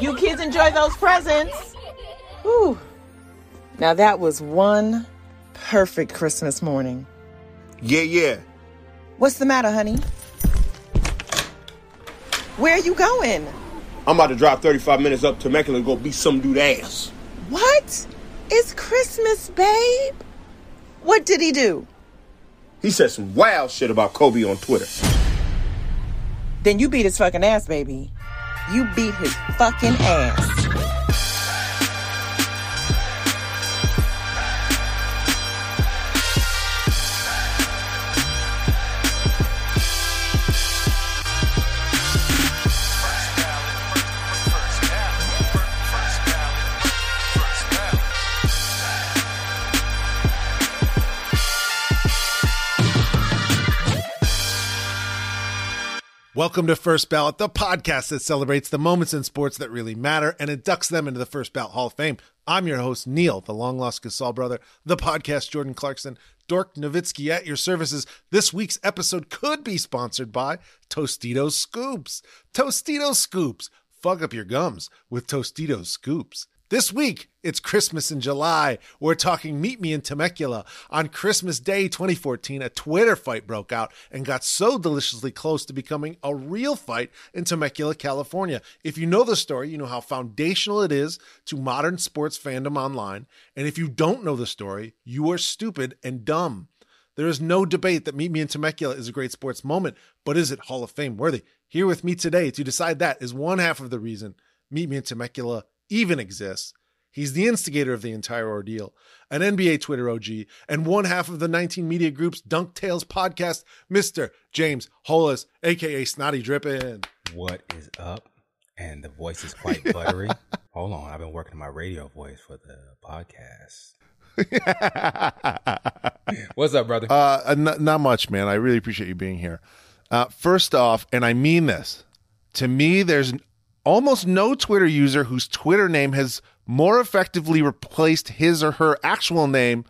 You kids enjoy those presents. Whew. Now that was one perfect Christmas morning. Yeah, yeah. What's the matter, honey? Where are you going? I'm about to drive 35 minutes up to Temecula to go beat some dude ass. What? It's Christmas, babe. What did he do? He said some wild shit about Kobe on Twitter. Then you beat his fucking ass, baby. You beat his fucking ass. Welcome to First Ballot, the podcast that celebrates the moments in sports that really matter and inducts them into the First Ballot Hall of Fame. I'm your host, Neil, the long lost Gasol brother, the podcast Jordan Clarkson, Dork Nowitzki at your services. This week's episode could be sponsored by Tostitos Scoops. Tostitos Scoops. Fuck up your gums with Tostitos Scoops. This week, it's Christmas in July. We're talking Meet Me in Temecula. On Christmas Day 2014, a Twitter fight broke out and got so deliciously close to becoming a real fight in Temecula, California. If you know the story, you know how foundational it is to modern sports fandom online. And if you don't know the story, you are stupid and dumb. There is no debate that Meet Me in Temecula is a great sports moment, but is it Hall of Fame worthy? Here with me today to decide that is one half of the reason Meet Me in Temecula even exists. He's the instigator of the entire ordeal, an NBA Twitter OG, and one half of the 19 Media Group's Dunk Tales podcast, Mr. James Hollis, aka Snottie Drippen. What is up? And the voice is quite buttery. Hold on, I've been working on my radio voice for the podcast. What's up, brother? Uh, n- not much, man. I really appreciate you being here. Uh, first off, and I mean this, to me, there's almost no Twitter user whose Twitter name has more effectively replaced his or her actual name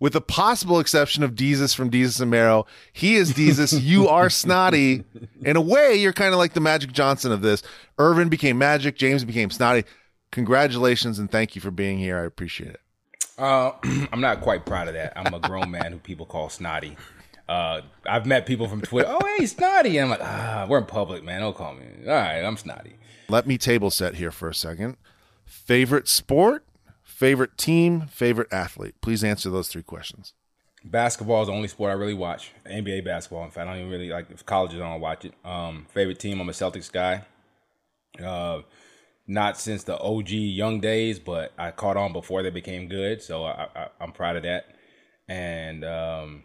with the possible exception of Desus from Desus and Mero. He is Desus. you are Snotty. In a way, you're kind of like the Magic Johnson of this. Earvin became Magic. James became Snotty. Congratulations and thank you for being here. I appreciate it. Uh, I'm not quite proud of that. I'm a grown man who people call Snotty. Uh, I've met people from Twitter. Oh, hey, Snotty. And I'm like, ah, we're in public, man. Don't call me. All right, I'm Snotty. Let me table set here for a second. Favorite sport, favorite team, favorite athlete. Please answer those three questions. Basketball is the only sport I really watch. NBA basketball. In fact, I don't even really like if colleges. I don't watch it. Um, favorite team. I'm a Celtics guy. Uh, not since the OG young days, but I caught on before they became good. So I, I, I'm proud of that. And um,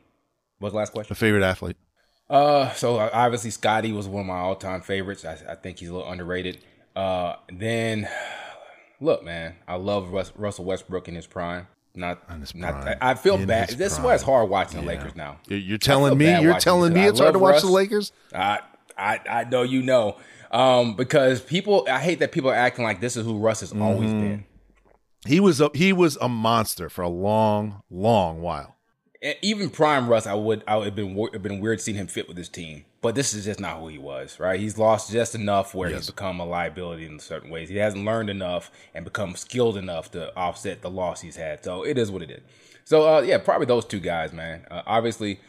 what's the last question? A favorite athlete. Uh, so obviously Scottie was one of my all-time favorites. I, I think he's a little underrated. Uh, then look, man, I love Russ, Russell Westbrook in his prime. Not, his not. prime. I feel In bad. his This is prime. why it's hard watching the Yeah. Lakers now. You're- telling me. You're telling me it's hard to watch Russ. the Lakers. I, I, I know you know, um, because people. I hate that people are acting like this is who Russ has always Mm-hmm. been. He was a he was a monster for a long, long while. Even prime Russ, I would I would have been have been weird seeing him fit with his team. But this is just not who he was, right? He's lost just enough where Yes. he's become a liability in certain ways. He hasn't learned enough and become skilled enough to offset the loss he's had. So it is what it is. So uh, yeah, probably those two guys, man. Uh, obviously,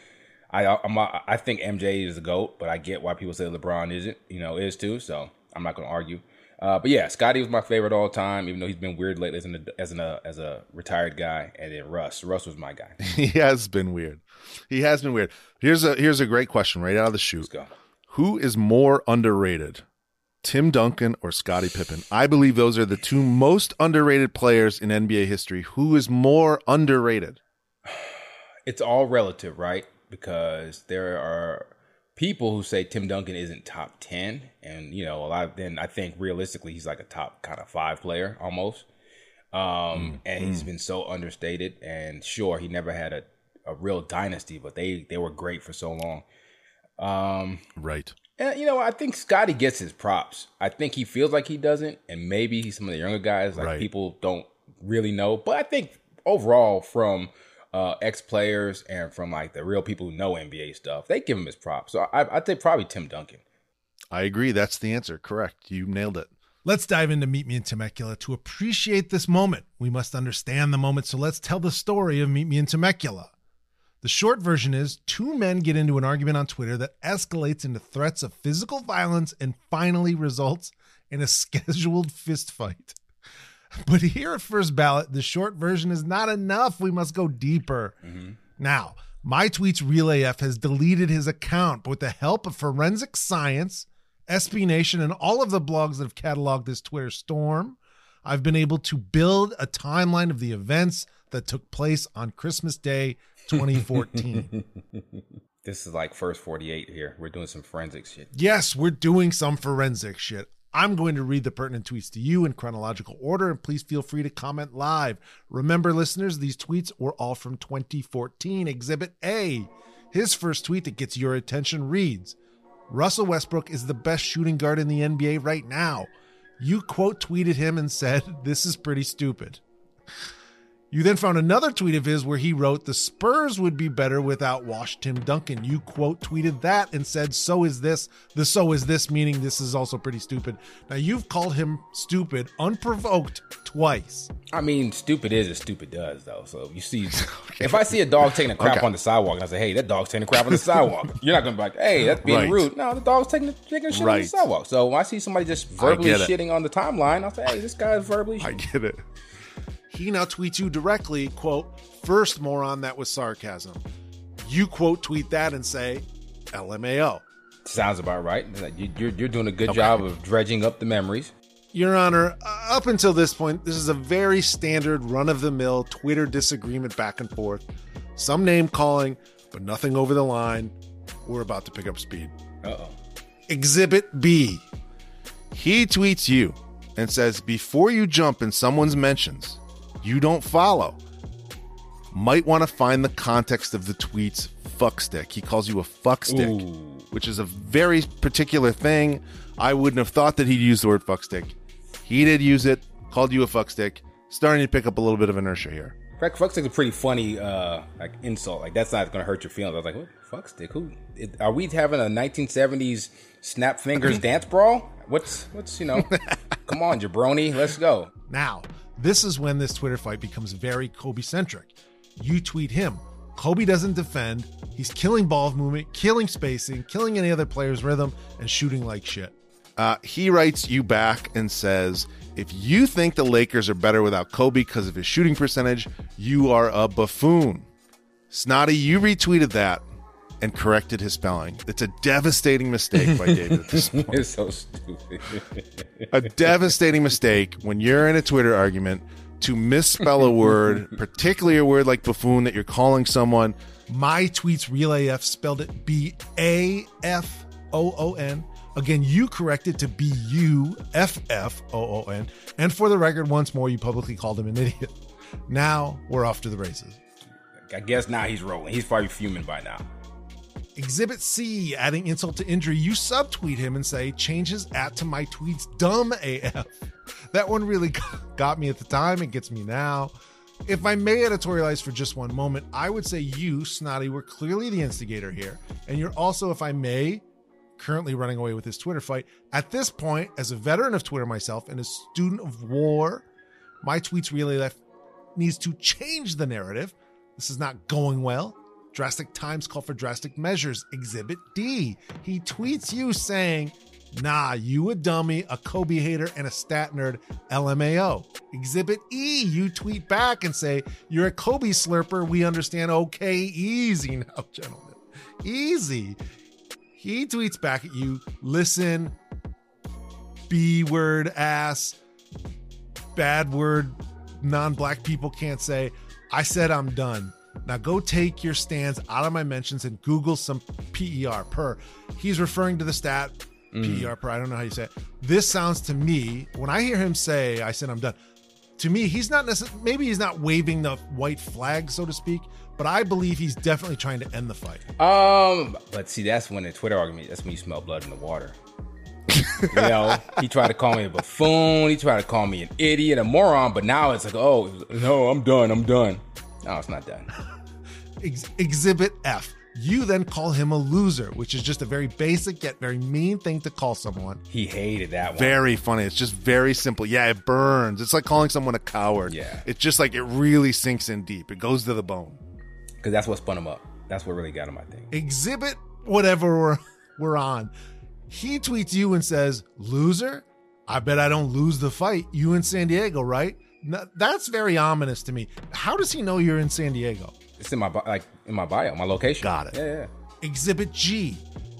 I I'm, I think MJ is the goat, but I get why people say LeBron isn't. You know, is too. So I'm not going to argue. Uh, but yeah, Scottie was my favorite all time, even though he's been weird lately as an as an uh, as a retired guy. And then Russ, Russ was my guy. He has been weird. He has been weird. Here's a here's a great question right out of the go. Who is more underrated, Tim Duncan or Scottie Pippen? I believe those are the two most underrated players in NBA history. Who is more underrated? it's all relative, right? Because there are people who say Tim Duncan isn't top 10 and you know a lot of then I think realistically he's like a top kind of 5 player almost. Um and he's been so understated and sure he never had a a real dynasty but they they were great for so long. Um Right. and you know, I think Scottie gets his props. I think he feels like he doesn't, and maybe he's some of the younger guys like Right. people don't really know. But I think overall, from uh, ex players and from like the real people who know NBA stuff, they give him his props. So I, I'd say probably Tim Duncan. I agree. That's the answer. Correct. You nailed it. Let's dive into Meet Me in Temecula. To appreciate this moment, we must understand the moment. So let's tell the story of Meet Me in Temecula. The short version is two men get into an argument on Twitter that escalates into threats of physical violence and finally results in a scheduled fist fight. But here at First Ballot, the short version is not enough. We must go deeper. Mm-hmm. Now, my tweets Real AF has deleted his account, but with the help of forensic science, SB Nation, and all of the blogs that have cataloged this Twitter storm, I've been able to build a timeline of the events that took place on Christmas Day 2014. this is like first 48 here. We're doing some forensic shit. Yes, we're doing some forensic shit. I'm going to read the pertinent tweets to you in chronological order, and please feel free to comment live. Remember, listeners, these tweets were all from 2014. Exhibit A. His first tweet that gets your attention reads Russell Westbrook is the best shooting guard in the NBA right now. You quote tweeted him and said, This is pretty stupid. You then found another tweet of his where he wrote, The Spurs would be better without Wash Tim Duncan. You quote tweeted that and said, So is this. The so is this, meaning this is also pretty stupid. Now, you've called him stupid unprovoked twice. I mean, stupid is as stupid does, though. So you see, okay. if I see a dog taking a crap okay. on the sidewalk and I say, Hey, that dog's taking a crap on the sidewalk, you're not going to be like, Hey, that's being right. rude. No, the dog's taking, taking a shit right. on the sidewalk. So when I see somebody just verbally shitting on the timeline, I'll say, Hey, this guy's verbally shitting. I get it. He now tweets you directly, quote, first moron, that was sarcasm. You quote tweet that and say, LMAO. Sounds about right. You're, you're doing a good okay. job of dredging up the memories. Your Honor, uh, up until this point, this is a very standard run of the mill Twitter disagreement back and forth. Some name calling, but nothing over the line. We're about to pick up speed. oh. Exhibit B. He tweets you and says, Before you jump in someone's mentions, you don't follow might want to find the context of the tweets fuckstick. He calls you a fuckstick, Ooh. which is a very particular thing. I wouldn't have thought that he'd use the word fuckstick. He did use it, called you a fuckstick, starting to pick up a little bit of inertia here. Fuck fuckstick's a pretty funny uh, like insult. Like that's not going to hurt your feelings. I was like, what fuckstick? Who are we having a 1970s snap fingers dance brawl? What's what's you know? come on, jabroni, let's go. Now, this is when this Twitter fight becomes very Kobe centric. You tweet him. Kobe doesn't defend. He's killing ball movement, killing spacing, killing any other player's rhythm, and shooting like shit. Uh, he writes you back and says, if you think the Lakers are better without Kobe because of his shooting percentage, you are a buffoon. Snotty, you retweeted that and corrected his spelling. It's a devastating mistake by David. This it's so stupid. a devastating mistake when you're in a Twitter argument to misspell a word, particularly a word like buffoon that you're calling someone. My tweets real AF spelled it B A F O O N. Again, you corrected to B U F F O O N. And for the record, once more, you publicly called him an idiot. Now we're off to the races. I guess now he's rolling. He's probably fuming by now. Exhibit C, adding insult to injury, you subtweet him and say, change his at to my tweets dumb AF. That one really got me at the time. It gets me now. If I may editorialize for just one moment, I would say you, Snotty, were clearly the instigator here. And you're also, if I may, currently running away with this Twitter fight. At this point, as a veteran of Twitter myself and a student of war, my tweets real AF needs to change the narrative. This is not going well. Drastic times call for drastic measures. Exhibit D. He tweets you saying, Nah, you a dummy, a Kobe hater, and a stat nerd. LMAO. Exhibit E. You tweet back and say, You're a Kobe slurper. We understand. Okay, easy now, gentlemen. Easy. He tweets back at you, Listen, B word ass, bad word non black people can't say. I said I'm done. Now go take your stands out of my mentions and Google some PER per. He's referring to the stat mm. PER per. I don't know how you say it. This sounds to me, when I hear him say, I said I'm done, to me, he's not necessarily, maybe he's not waving the white flag, so to speak, but I believe he's definitely trying to end the fight. Um, but see, that's when the Twitter argument, that's when you smell blood in the water. you know, he tried to call me a buffoon. He tried to call me an idiot, a moron. But now it's like, oh no, I'm done. I'm done. No, it's not done. Ex- exhibit F. You then call him a loser, which is just a very basic yet very mean thing to call someone. He hated that one. Very funny. It's just very simple. Yeah, it burns. It's like calling someone a coward. Yeah. It's just like it really sinks in deep. It goes to the bone. Because that's what spun him up. That's what really got him, I think. Exhibit whatever we're, we're on. He tweets you and says, Loser? I bet I don't lose the fight. You in San Diego, right? That's very ominous to me. How does he know you're in San Diego? It's in my like in my bio, my location. Got it. Yeah, yeah. Exhibit G.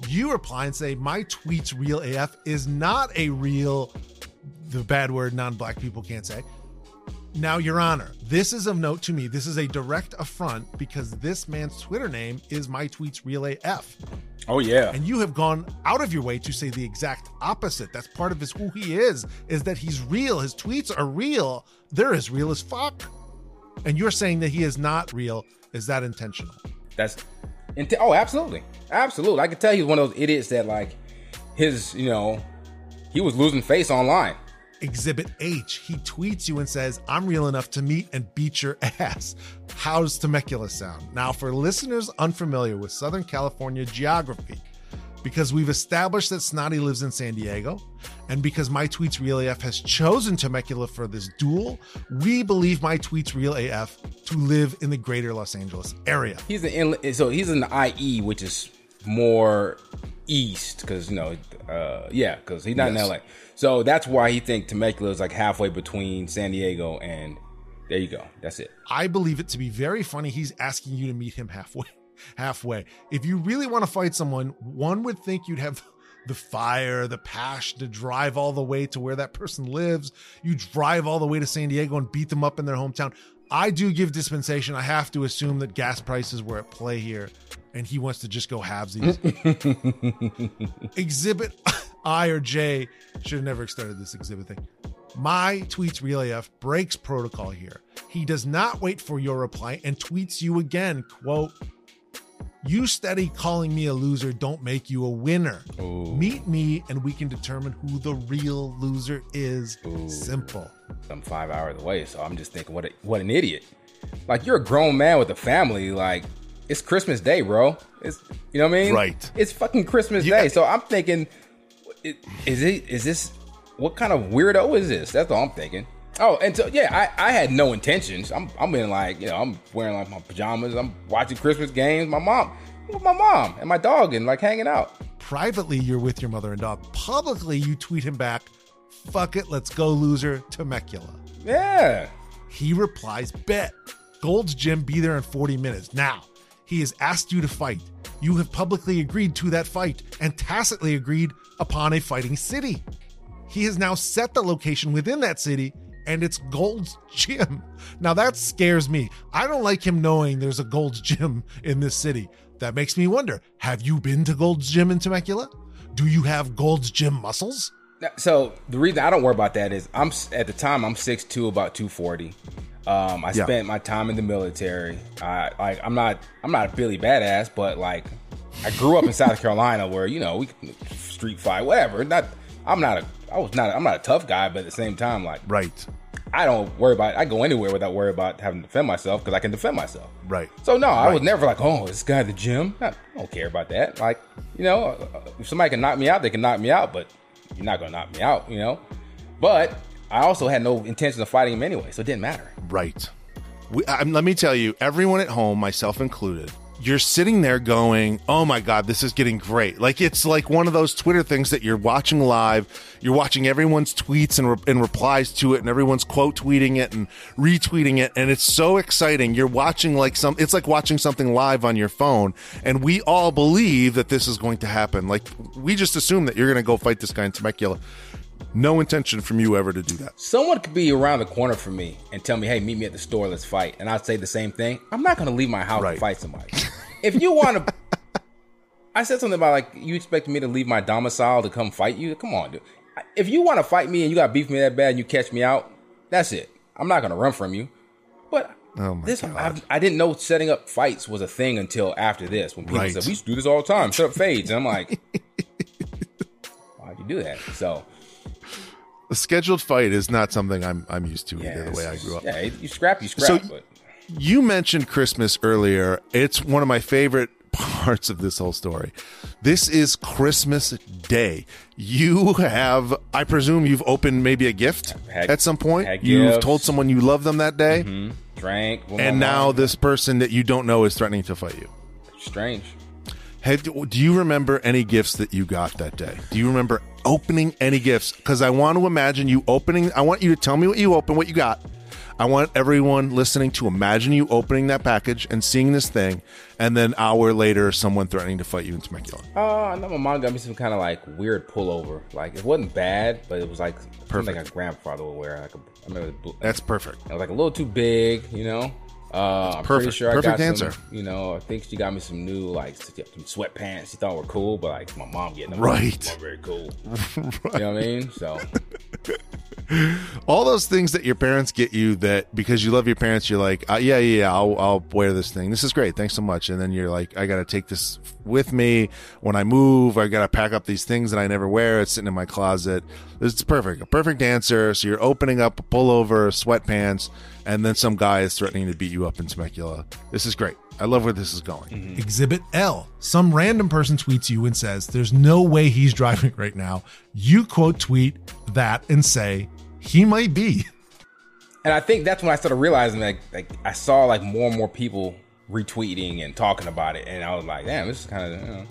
You reply and say, My tweet's real AF is not a real, the bad word non black people can't say. Now, Your Honor, this is of note to me. This is a direct affront because this man's Twitter name is My Tweet's Real AF. Oh yeah. And you have gone out of your way to say the exact opposite. That's part of his who he is, is that he's real. His tweets are real. They're as real as fuck. And you're saying that he is not real. Is that intentional? That's int- oh, absolutely, absolutely. I can tell he's one of those idiots that like his, you know, he was losing face online. Exhibit H, he tweets you and says, I'm real enough to meet and beat your ass. How's Temecula sound? Now, for listeners unfamiliar with Southern California geography, because we've established that Snotty lives in San Diego, and because My Tweets Real AF has chosen Temecula for this duel, we believe My Tweets Real AF to live in the greater Los Angeles area. He's an so he's in the IE, which is more east, because you know, uh, yeah, because he's not Yes. in LA. So that's why he think Temecula is like halfway between San Diego and there you go. That's it. I believe it to be very funny. He's asking you to meet him halfway. Halfway. If you really want to fight someone, one would think you'd have the fire, the passion to drive all the way to where that person lives. You drive all the way to San Diego and beat them up in their hometown. I do give dispensation. I have to assume that gas prices were at play here, and he wants to just go halvesies. exhibit I or J should have never started this exhibit thing. My tweets real AF breaks protocol here. He does not wait for your reply and tweets you again. Quote, you steady calling me a loser don't make you a winner. Meet me and we can determine who the real loser is. Simple. I'm five hours away, so I'm just thinking, what a, what an idiot! Like you're a grown man with a family. Like it's Christmas Day, bro. It's you know what I mean? Right. It's fucking Christmas Yeah. Day. So I'm thinking, is it is this what kind of weirdo is this? That's all I'm thinking. Oh, and so yeah, I, I had no intentions. I'm I'm in like you know I'm wearing like my pajamas. I'm watching Christmas games. My mom, with my mom and my dog, and like hanging out. Privately, you're with your mother and dog. Publicly, you tweet him back, fuck it, let's go, loser, Temecula. Yeah. He replies, Bet. Gold's Gym be there in 40 minutes. Now, he has asked you to fight. You have publicly agreed to that fight and tacitly agreed upon a fighting city. He has now set the location within that city, and it's Gold's Gym. Now, that scares me. I don't like him knowing there's a Gold's Gym in this city. That makes me wonder have you been to Gold's Gym in Temecula? Do you have Gold's Gym muscles? So the reason I don't worry about that is I'm at the time I'm 6'2", about two forty. Um, I Yeah. spent my time in the military. I like I'm not I'm not a Billy badass, but like I grew up in South Carolina where you know we street fight whatever. Not I'm not a I was not I'm not a tough guy, but at the same time like Right, I don't worry about I go anywhere without worry about having to defend myself because I can defend myself. right. So no, I was never like, oh, this guy at the gym. I don't care about that. Like, you know, if somebody can knock me out, they can knock me out, but you're not gonna knock me out, you know. But I also had no intention of fighting him anyway, so it didn't matter. Right. We, I, let me tell you, everyone at home, myself included, you're sitting there going, "Oh my god, this is getting great!" Like it's like one of those Twitter things that you're watching live. You're watching everyone's tweets and, re- and replies to it, and everyone's quote tweeting it and retweeting it, and it's so exciting. You're watching like some. It's like watching something live on your phone, and we all believe that this is going to happen. Like we just assume that you're going to go fight this guy in Temecula. No intention from you ever to do that. Someone could be around the corner from me and tell me, "Hey, meet me at the store, let's fight," and I'd say the same thing. I'm not gonna leave my house Right. to fight somebody. if you want to, I said something about like you expect me to leave my domicile to come fight you. Come on, dude. If you want to fight me and you got beef with me that bad and you catch me out, that's it. I'm not gonna run from you. But Oh this. I've, I didn't know setting up fights was a thing until after this. When people Right. said we used to do this all the time, set up fades, and I'm like, why'd you do that? So A scheduled fight is not something I'm I'm used to yeah, either. The way I grew up. Yeah, you scrap, you So- scrap. but You mentioned Christmas earlier. It's one of my favorite parts of this whole story. This is Christmas Day. You have, I presume, you've opened maybe a gift Had- at some point. You've told someone you love them that day, mm-hmm. Drank. with my and now this person that you don't know is threatening to fight you. strange. Had, do you remember any gifts that you got that day? Do you remember opening any gifts? Because I want to imagine you opening. I want you to tell me what you opened, what you got. I want everyone listening to imagine you opening that package and seeing this thing, and then hour later, someone threatening to fight you in Temecula. Uh, I know my mom got me some kind of like weird pullover. Like it wasn't bad, but it was like something Perfect. like a grandfather would wear. Like a, I remember That's perfect. it was like a little too big, you know. Uh, I'm pretty Perfect. sure I Perfect got answer. some. You know, I think she got me some new like some sweatpants. She thought were cool, but like my mom getting them Right. very cool. You know what I mean? So All those things that your parents get you that because you love your parents, you're like, uh, yeah, yeah, yeah, I'll, I'll wear this thing. This is great. Thanks so much. And then you're like, I got to take this with me when I move. I got to pack up these things that I never wear. It's sitting in my closet. It's perfect. A perfect answer. So you're opening up a pullover, sweatpants, and then some guy is threatening to beat you up in Temecula. This is great. I love where this is going. Exhibit L. Some random person tweets you and says, There's no way he's driving right now. You quote tweet that and say, He might be. And I think that's when I started realizing like like I saw like more and more people retweeting and talking about it, and I was like, damn, this is kind of you know.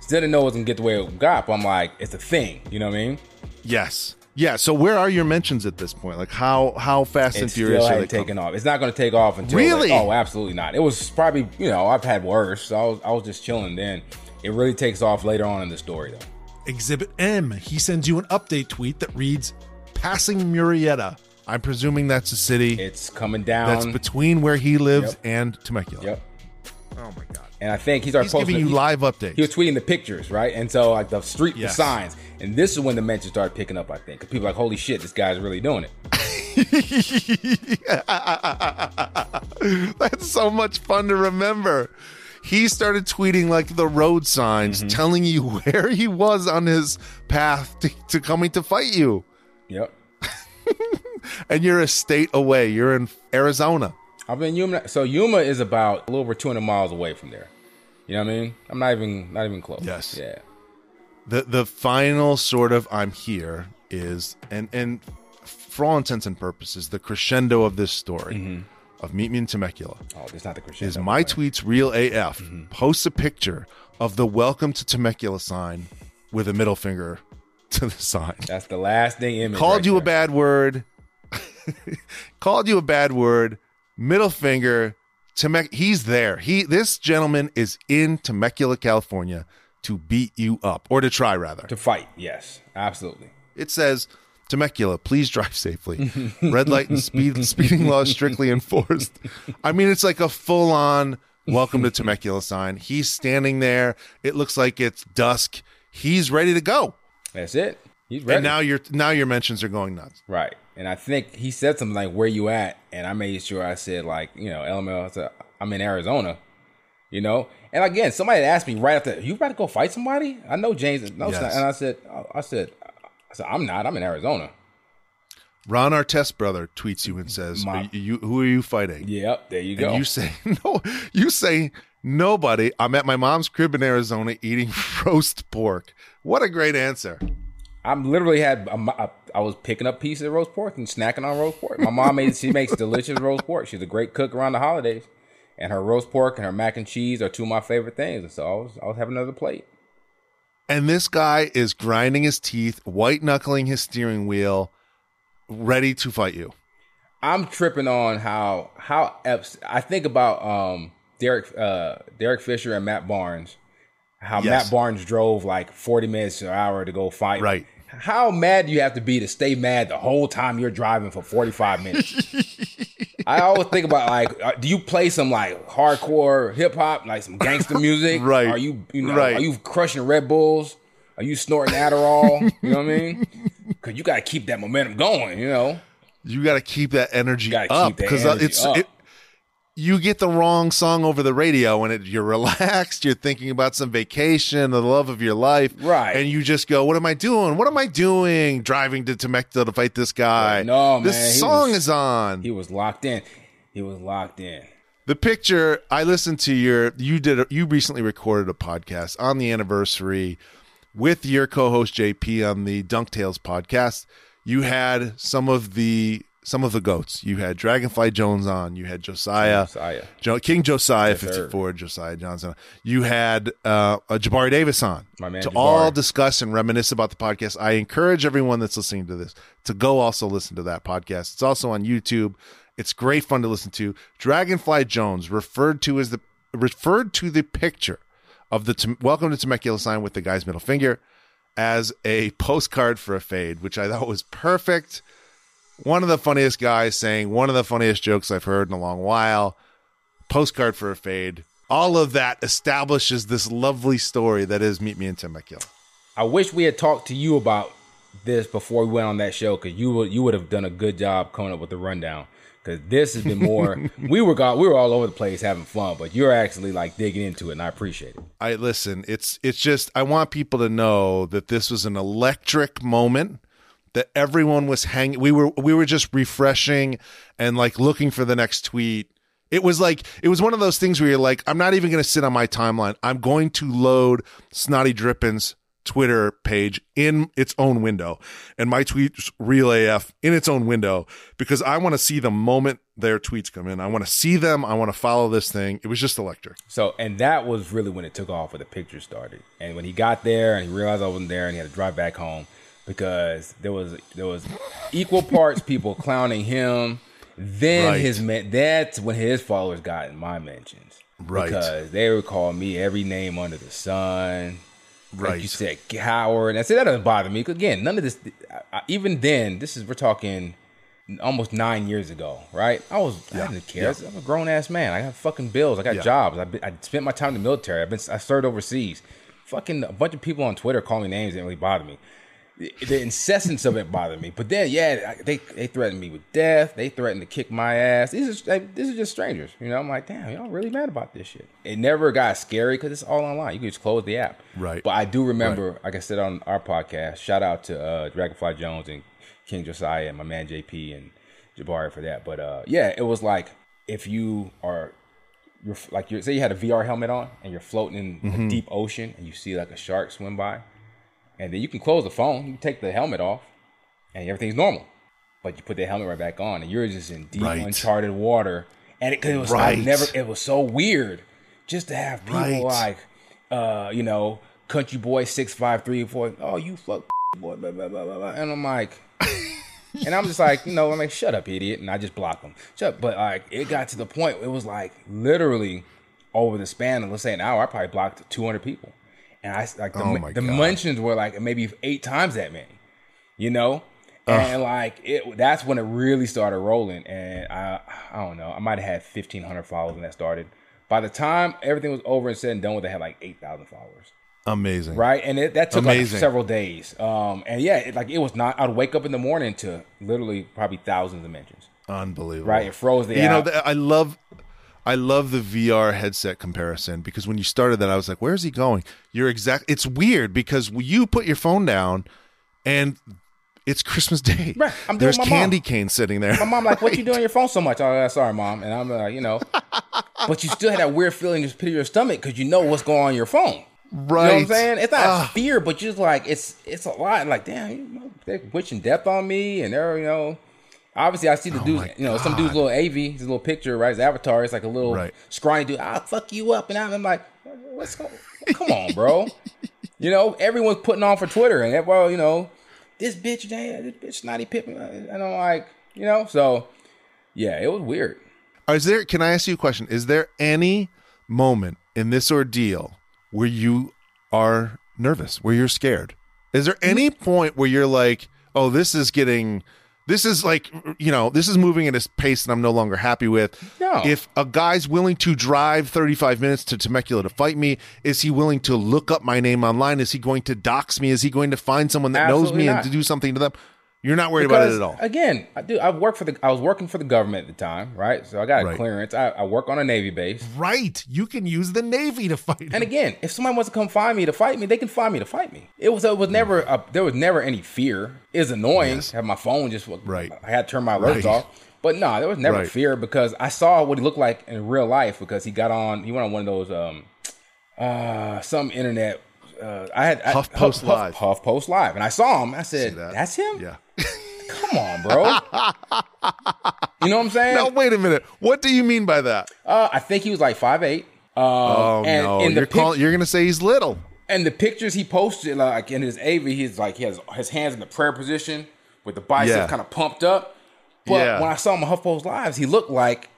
Still didn't know it was gonna get the way it got, but I'm like, it's a thing, you know what I mean? Yes. Yeah. So where are your mentions at this point? Like how how fast and It furious still are they taken off. It's not gonna take off until Really? like, oh, absolutely not. It was probably you know I've had worse. So I was I was just chilling. Then it really takes off later on in the story though. Exhibit M. He sends you an update tweet that reads, Passing Murrieta. I'm presuming that's a city It's coming down. that's between where he lives Yep. and Temecula. Yep. Oh my god. And I think he started He's posting giving you he- live updates. He was tweeting the pictures, right? And so like the street, Yes. the signs, and this is when the mentions started picking up. I think because people are like, holy shit, this guy's really doing it. That's so much fun to remember. He started tweeting like the road signs, Mm-hmm. telling you where he was on his path to, to coming to fight you. Yep. And you're a state away. You're in Arizona. I've been Yuma. So Yuma is about a little over 200 miles away from there. You know what I mean? I'm not even not even close. Yes. Yeah. The the final sort of I'm here is and and for all intents and purposes, the crescendo of this story mm-hmm. of Meet Me in Temecula Oh, it's not the crescendo. is my tweets real AF mm-hmm. posts a picture of the welcome to Temecula sign with a middle finger to the sign. That's the last thing. Image Called right you a bad word. Called you a bad word. Middle finger. Temec- he's there. He this gentleman is in Temecula, California to beat you up or to try rather. to fight. Yes, absolutely. It says Temecula, please drive safely. Red light and speed speeding laws strictly enforced. I mean, it's like a full on welcome to Temecula sign. He's standing there. It looks like it's dusk. He's ready to go. That's it. He's ready. And now your now your mentions are going nuts. Right. And I think he said something like, "Where you at?" And I made sure I said like, you know, LML. I said, I'm in Arizona. You know. And again, somebody asked me right after, "You about to go fight somebody?" I know James. No, Yes. and I said, I said, I said, I'm not. I'm in Arizona. Ron Artest brother tweets you and says, My- "Are you, "Who are you fighting?" Yep. There you And go. you say no. You say nobody. I'm at my mom's crib in Arizona eating roast pork. What a great answer. I'm literally had. I, I was picking up pieces of roast pork and snacking on roast pork. My mom made. She makes delicious roast pork. She's a great cook around the holidays, and her roast pork and her mac and cheese are two of my favorite things. And so I was, I was having another plate. And this guy is grinding his teeth, white knuckling his steering wheel, ready to fight you. I'm tripping on how how eps- I think about um Derek uh Derek Fisher and Matt Barnes. How Yes. Matt Barnes drove like 40 minutes an hour to go fight. Right. How mad do you have to be to stay mad the whole time you're driving for 45 minutes? I always think about like, uh, do you play some like hardcore hip hop, like some gangster music? Right. Are you, you know, Right. are you crushing Red Bulls? Are you snorting Adderall? you know what I mean? Because you got to keep that momentum going. You know. You got to keep that energy up because it's up. it. You get the wrong song over the radio, and it, you're relaxed. You're thinking about some vacation, the love of your life, Right. And you just go, "What am I doing? What am I doing? Driving to Temecula to fight this guy? No, this man, song was- is on." He was locked in. He was locked in. The picture I listened to your you did you recently recorded a podcast on the anniversary with your co-host JP on the Dunk Tales podcast. You had some of the some of the goats. You had Dragonfly Jones on. You had Josiah, Josiah. Jo- King Josiah Yes, sir. fifty four, Josiah Johnson. You had uh, uh, Jabari Davis on My man to Jabari. all discuss and reminisce about the podcast. I encourage everyone that's listening to this to go also listen to that podcast. It's also on YouTube. It's great fun to listen to. Dragonfly Jones referred to as the referred to the picture of the Tem- welcome to Temecula sign with the guy's middle finger as a postcard for a fade, which I thought was perfect. One of the funniest guys saying one of the funniest jokes I've heard in a long while. Postcard for a fade. All of that establishes this lovely story that is Meet Me in Temecula. I wish we had talked to you about this before we went on that show because you would you would have done a good job coming up with the rundown. Because this has been more. we were got we were all over the place having fun, but you're actually like digging into it, and I appreciate it. I listen, it's it's just I want people to know that this was an electric moment that everyone was hanging we were we were just refreshing and like looking for the next tweet. It was like it was one of those things where you're like I'm not even going to sit on my timeline. I'm going to load Snottie Drippen's Twitter page in its own window and my tweets real AF in its own window because I want to see the moment their tweets come in. I want to see them. I want to follow this thing. It was just electric. So, and that was really when it took off, when the picture started. And when he got there and he realized I wasn't there, and he had to drive back home because there was there was equal parts people clowning him. Then Right. his that's when his followers got in my mentions, Right. Because they would call me every name under the sun. Like Right. you said, Howard. And I said that doesn't bother me. again, none of this. I, I- even then, this is we're talking almost nine years ago, right? I was yeah. I didn't care. I'm a grown ass man. I got fucking bills. I got Yeah. jobs. I, I spent my time in the military. I've been I served overseas. Fucking a bunch of people on Twitter calling me names didn't really bother me. The, the incessance of it bothered me. But then, yeah, they they threatened me with death. They threatened to kick my ass. These are like, these are just strangers. You know, I'm like, damn, y'all really mad about this shit. It never got scary because it's all online. You can just close the app. Right. But I do remember, like I said on our podcast, shout out to uh, Dragonfly Jones and King Josiah and my man JP and Jabari for that. But uh, yeah, it was like if you are you're like you say you had a VR helmet on and you're floating in Mm-hmm. the deep ocean and you see like a shark swim by, and then you can close the phone, you take the helmet off, and everything's normal. But you put the helmet right back on, and you're just in deep Right. uncharted water. And it, it was Right. like never. It was so weird just to have people Right. like, uh, you know, country boy six five three four. Oh, you fuck boy, blah, blah, blah, blah, blah. and I'm like. And I'm just like, you know, I'm like, shut up, idiot. And I just block them. Shut up. But like, it got to the point, it was like literally over the span of, let's say, an hour, I probably blocked 200 people. And I, like, the, Oh the God. mentions were like maybe eight times that many, you know? And like, it, that's when it really started rolling. And I, I don't know, I might have had 1,500 followers when that started. By the time everything was over and said and done with, I had like 8,000 followers Amazing. right? And it, that took like several days. Um, and yeah, it, like it was not. I'd wake up in the morning to literally probably thousands of mentions. Unbelievable. Right? It froze the you know, app. th- I love I love the VR headset comparison because when you started that I was like, where's he going? You're exact it's weird because you put your phone down and it's Christmas Day. Right, I'm There's candy mom. cane sitting there. My mom like, "What you doing on your phone so much?" Oh, sorry, mom. And I'm like, you know, but you still had that weird feeling in the pit of your stomach because you know what's going on in your phone. right. You know what I'm saying? It's not Ah. fear, but just like it's it's a lot. Like, damn, you know, they're wishing death on me, and they're you know. Obviously, I see the dude. Oh my You know, some dude's little AV, his little picture, right? His avatar. It's like a little Right. scrawny dude. I'll fuck you up, and I'm like, what's going? Come on, bro. you know, everyone's putting on for Twitter, and eh, well, you know, this bitch, damn, this bitch, snotty Pippen. And I'm like, you know, so yeah, it was weird. Is there can I ask you a question? Is there any moment in this ordeal where you are nervous, where you're scared? Is there any mm-hmm. point where you're like, "Oh, this is getting this is like, you know, this is moving at a pace that I'm no longer happy with." No. If a guy's willing to drive 35 minutes to Temecula to fight me, is he willing to look up my name online? Is he going to dox me? Is he going to find someone that knows me not. and to do something to them? You're not worried about it at all. Again, I do. I worked for the. I was working for the government at the time, right? So I got a Right. clearance. I, I work on a Navy base. Right. You can use the Navy to fight. And again, if somebody wants to come find me to fight me, they can find me to fight me. It was it was never a, there was never any fear. It's annoying Yes. have my phone just Right. I had to turn my alerts Right. off, But no, there was never Right. fear because I saw what he looked like in real life because he got on. He went on one of those um uh some internet. Uh, I had I- HuffPost Live. Huff Post Live, and I saw him. I said, that? "That's him." Yeah. Come on, bro. you know what I'm saying? Now wait a minute. What do you mean by that? Uh, I think he was like five eight. Um, Oh and no, the you're pic- calling. You're gonna say he's little. and the pictures he posted, like in his AV, he's like he has his hands in the prayer position with the biceps Yeah. kind of pumped up. But Yeah. when I saw him on HuffPost Lives, he looked like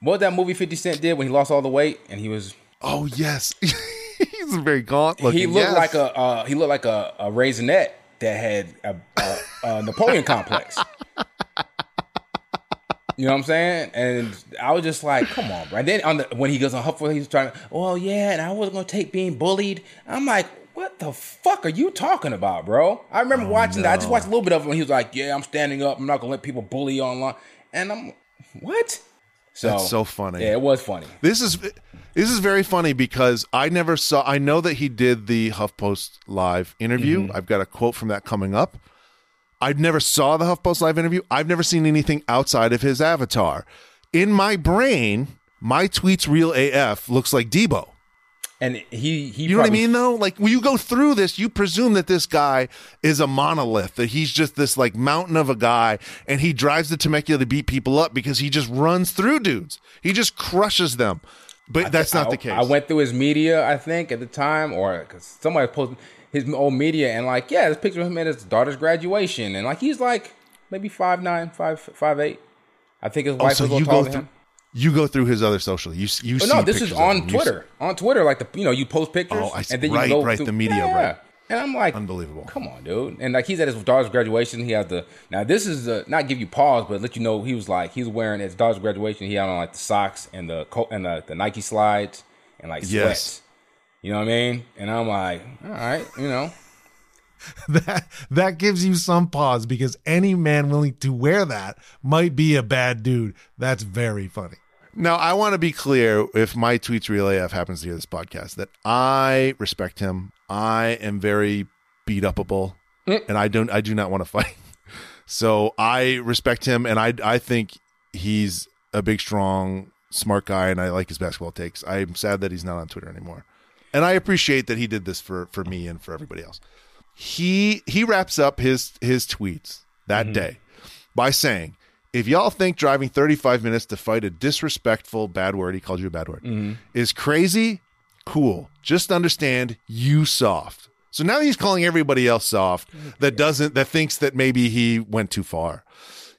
what that movie Fifty Cent did when he lost all the weight and he was Oh yes, he's very gaunt looking. he looked yes. like a uh, he looked like a, a raisinette that had a, a, a Napoleon complex. You know what I'm saying? And I was just like, come on, bro. And then on the when he goes on Huffle, he's trying to, well, yeah, and I wasn't gonna take being bullied. I'm like, what the fuck are you talking about, bro? I remember oh, watching that. I just watched a little bit of him. he was like, Yeah, I'm standing up, I'm not gonna let people bully you online. And I'm what? So That's so funny. Yeah, it was funny. This is this is very funny because I never saw. I know that he did the HuffPost live interview. Mm-hmm. I've got a quote from that coming up. I never saw the HuffPost live interview. I've never seen anything outside of his avatar. In my brain, my tweets real AF looks like Debo. And he he You know what I mean, though? Like when you go through this, you presume that this guy is a monolith, that he's just this like mountain of a guy, and he drives the Temecula to beat people up because he just runs through dudes. He just crushes them. But that's not I, the case. I went through his media, I think, at the time, or because somebody posted his old media, and like, yeah, this picture of him at his daughter's graduation, and like he's like maybe five nine, five five eight. I think his Oh, wife so was a little taller than him. You go through his other social. You you But see no, this is on. You Twitter. On Twitter, like the you know you post pictures, Oh, I see. and then you Right, go right, through, the media, yeah. right. And I'm like, Unbelievable. Come on, dude. And like he's at his daughter's graduation. He has the now. This is not give you pause, but let you know he was like he's wearing his daughter's graduation. He had on like the socks and the coat and the, the Nike slides and like sweats. Yes. You know what I mean? And I'm like, all right, you know. that that gives you some pause because any man willing to wear that might be a bad dude. That's very funny. Now, I want to be clear if my tweets real AF happens to hear this podcast that I respect him. I am very beat upable mm. and I don't I do not want to fight. So I respect him and I I think he's a big strong smart guy and I like his basketball takes. I'm sad that he's not on Twitter anymore. And I appreciate that he did this for for me and for everybody else. He he wraps up his his tweets that mm-hmm. day by saying, if y'all think driving 35 minutes to fight a disrespectful bad word, he called you a bad word, mm-hmm. is crazy, cool. Just understand you soft. So now he's calling everybody else soft that doesn't, that thinks that maybe he went too far.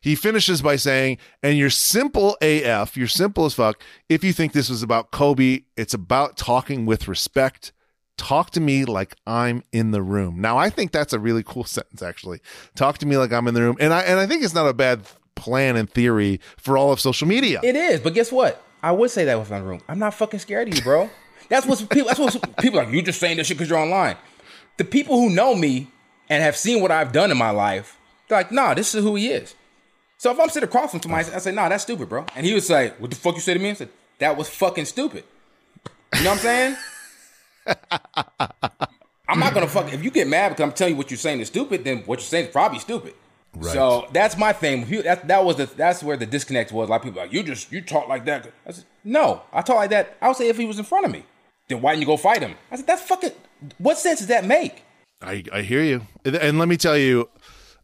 He finishes by saying, and you're simple AF, you're simple as fuck. If you think this was about Kobe, it's about talking with respect. Talk to me like I'm in the room. Now, I think that's a really cool sentence, actually. Talk to me like I'm in the room. And I, and I think it's not a bad plan in theory for all of social media. It is, but guess what? I would say that with my room. I'm not fucking scared of you, bro. That's what people. That's what people are like. You just saying this shit because you're online. The people who know me and have seen what I've done in my life, they're like, nah, this is who he is. So if I'm sitting across from somebody, I say, nah, that's stupid, bro. And he would say, what the fuck you say to me? I said, that was fucking stupid. You know what I'm saying? I'm not gonna fuck. If you get mad because I'm telling you what you're saying is stupid, then what you're saying is probably stupid. So that's my thing. That, that was the that's where the disconnect was. A lot of people are like you just you talk like that. I said no, I talk like that. I would say if he was in front of me, then why didn't you go fight him? I said that's fucking. What sense does that make? I, I hear you. And- And let me tell you,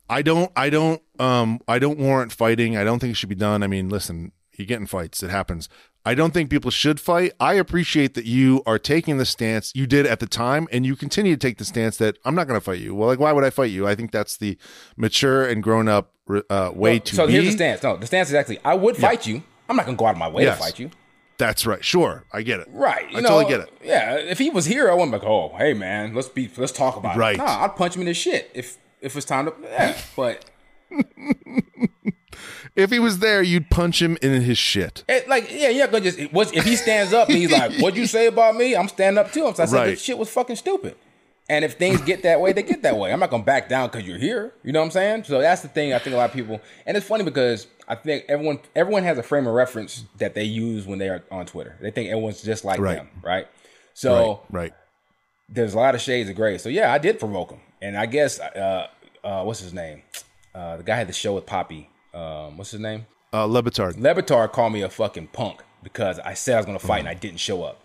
I don't I don't um I don't warrant fighting. I don't think it should be done. I mean, listen, you get in fights, it happens. I don't think people should fight. I appreciate that you are taking the stance you did at the time and you continue to take the stance that I'm not going to fight you. Well, like why would I fight you? I think that's the mature and grown up uh, way to so be. here's the stance. No, the stance is actually I would fight you. I'm not gonna go out of my way Yes. to fight you. That's right. Sure. I get it. Right. You I know, totally get it. Yeah. If he was here, I wouldn't be like, oh, hey man, let's be let's talk about Right. it. Nah, I'd punch him in the shit if if it's time to. Yeah. But If he was there, you'd punch him in his shit. It, like, yeah, gonna just. Was, if he stands up and he's like, "What'd you say about me?" I'm standing up to him. So I said, Right. "This shit was fucking stupid." And if things get that way, they get that way. I'm not gonna back down because you're here. You know what I'm saying? So that's the thing. I think a lot of people, and it's funny because I think everyone everyone has a frame of reference that they use when they are on Twitter. They think everyone's just like Right. them, right? So right. Right. there's a lot of shades of gray. So yeah, I did provoke him, and I guess uh, uh, what's his name? Uh, the guy had the show with Papi. Um, what's his name? Uh, Le Batard. Called me a fucking punk because I said I was gonna fight and I didn't show up.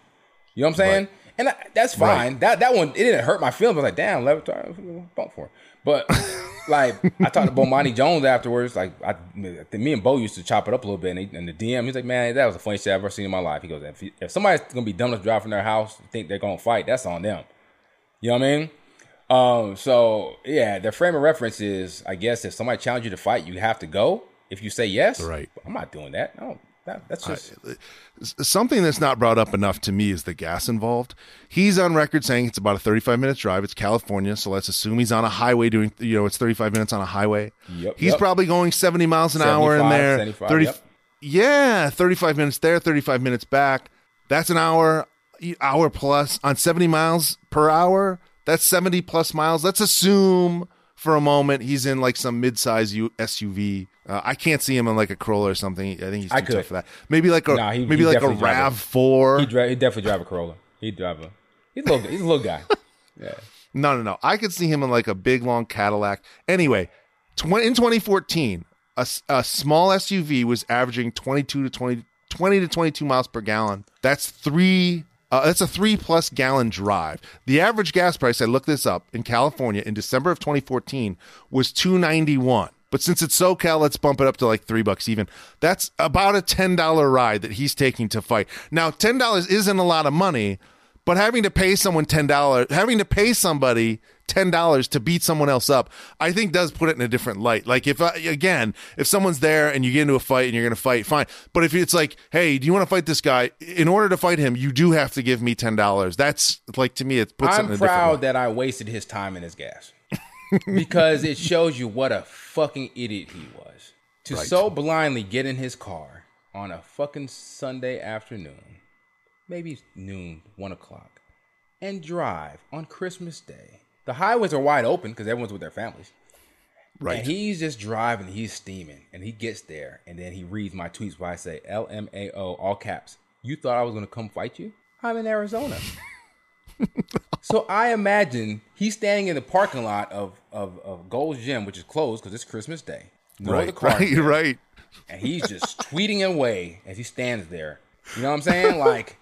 You know what I'm saying? Right. And I, that's fine. That that one it didn't hurt my feelings. I was like, damn, Le Batard, punk for. It. But like I talked to Bomani Jones afterwards. Like I, me and Bo used to chop it up a little bit. And, he, and the DM, he's like, man, that was the funniest shit I've ever seen in my life. He goes, if, if somebody's gonna be dumb enough to drive from their house, think they're gonna fight, that's on them. You know what I mean? Um, so yeah, the frame of reference is, I guess, if somebody challenges you to fight, you have to go. If you say yes, Right. I'm not doing that. I don't. That, that's just Something that's not brought up enough to me is the gas involved. He's on record saying it's about a 35 minute drive. It's California, so let's assume he's on a highway doing, you know, it's 35 minutes on a highway. Yep, he's yep. probably going 70 miles an hour in there. 30, yep. Yeah, 35 minutes there, 35 minutes back. That's an hour, hour plus on 70 miles per hour. That's 70 plus miles. Let's assume for a moment he's in like some mid-size U- SUV. Uh, I can't see him in like a Corolla or something. I think he's too tough for that. Maybe like a Nah, he- maybe he like a a- Rav Four. he dri- he definitely drive a Corolla. He drive a. He's a little. He's a little guy. Yeah. No, no, no. I could see him in like a big long Cadillac. Anyway, tw- in 2014, a small SUV was averaging 22 to 20, 20 to 22 miles per gallon. That's three. Uh, that's a three plus gallon drive. The average gas price, I looked this up in California in December of 2014, was 291. But since it's SoCal, let's bump it up to like three bucks even. That's about a ten dollar ride that he's taking to fight. Now, ten dollars isn't a lot of money, but having to pay someone ten dollars, having to pay somebody ten dollars to beat someone else up, I think does put it in a different light. Like if uh, again, if someone's there and you get into a fight and you're going to fight, fine. But if it's like, hey, do you want to fight this guy? In order to fight him, you do have to give me ten dollars. That's like to me, it puts it in I'm a proud that I wasted his time and his gas because it shows you what a fucking idiot he was to so blindly get in his car on a fucking Sunday afternoon, maybe noon, one o'clock, and drive on Christmas Day. The highways are wide open because everyone's with their families. Right. And he's just driving, he's steaming, and he gets there, and then he reads my tweets where I say LMAO, all caps. You thought I was gonna come fight you? I'm in Arizona. so I imagine he's standing in the parking lot of of, of Gold's Gym, which is closed because it's Christmas Day. No right, cars right, there. right. And he's just tweeting away as he stands there. You know what I'm saying? Like,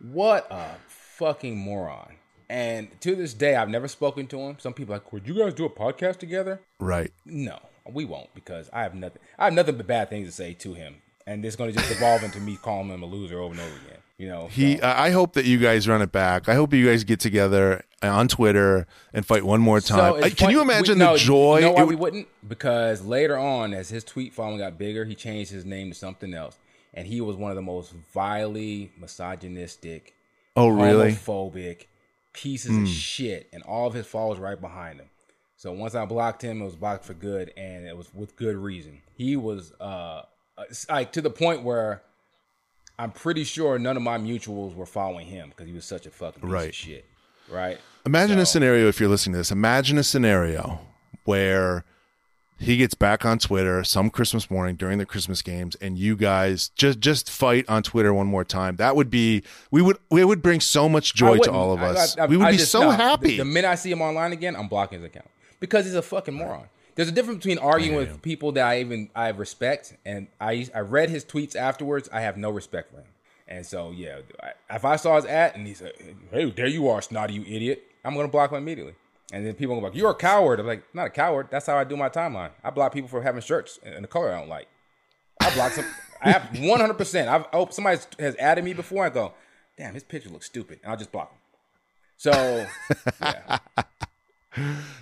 what a fucking moron. And to this day, I've never spoken to him. Some people are like, would you guys do a podcast together? Right. No, we won't because I have nothing. I have nothing but bad things to say to him, and it's going to just evolve into me calling him a loser over and over again. You know, He, so- I I hope that you guys run it back. I hope you guys get together on Twitter and fight one more time. it's Uh, Can you imagine we- no, the joy? You know why it we wouldn't? Because later on, as his tweet following got bigger, he changed his name to something else, and he was one of the most vilely misogynistic, oh, really? Hmm. homophobic pieces of shit, and all of his followers right behind him. So once I blocked him, it was blocked for good, and it was with good reason. He was uh, like to the point where I'm pretty sure none of my mutuals were following him because he was such a fucking piece Right. of shit. Right? Imagine a scenario if you're listening to this. Imagine a scenario where he gets back on Twitter some Christmas morning during the Christmas games, and you guys just just fight on Twitter one more time. That would be we would we would bring so much joy to all of us. I- I- we would I be just- so no, happy. The, the minute I see him online again, I'm blocking his account because he's a fucking moron. There's a difference between arguing with people that I even I respect, and I I read his tweets afterwards. I have no respect for him, and so yeah, I, if I saw his ad and he said, "Hey, there you are, snotty, you idiot," I'm gonna block him immediately. And then people are like, "You're a coward." I'm like, "Not a coward. That's how I do my timeline. I block people for having shirts in the color I don't like. I block some. I have 100. percent I've oh, somebody has added me before. I go, "Damn, his picture looks stupid," and I'll just block him. So yeah.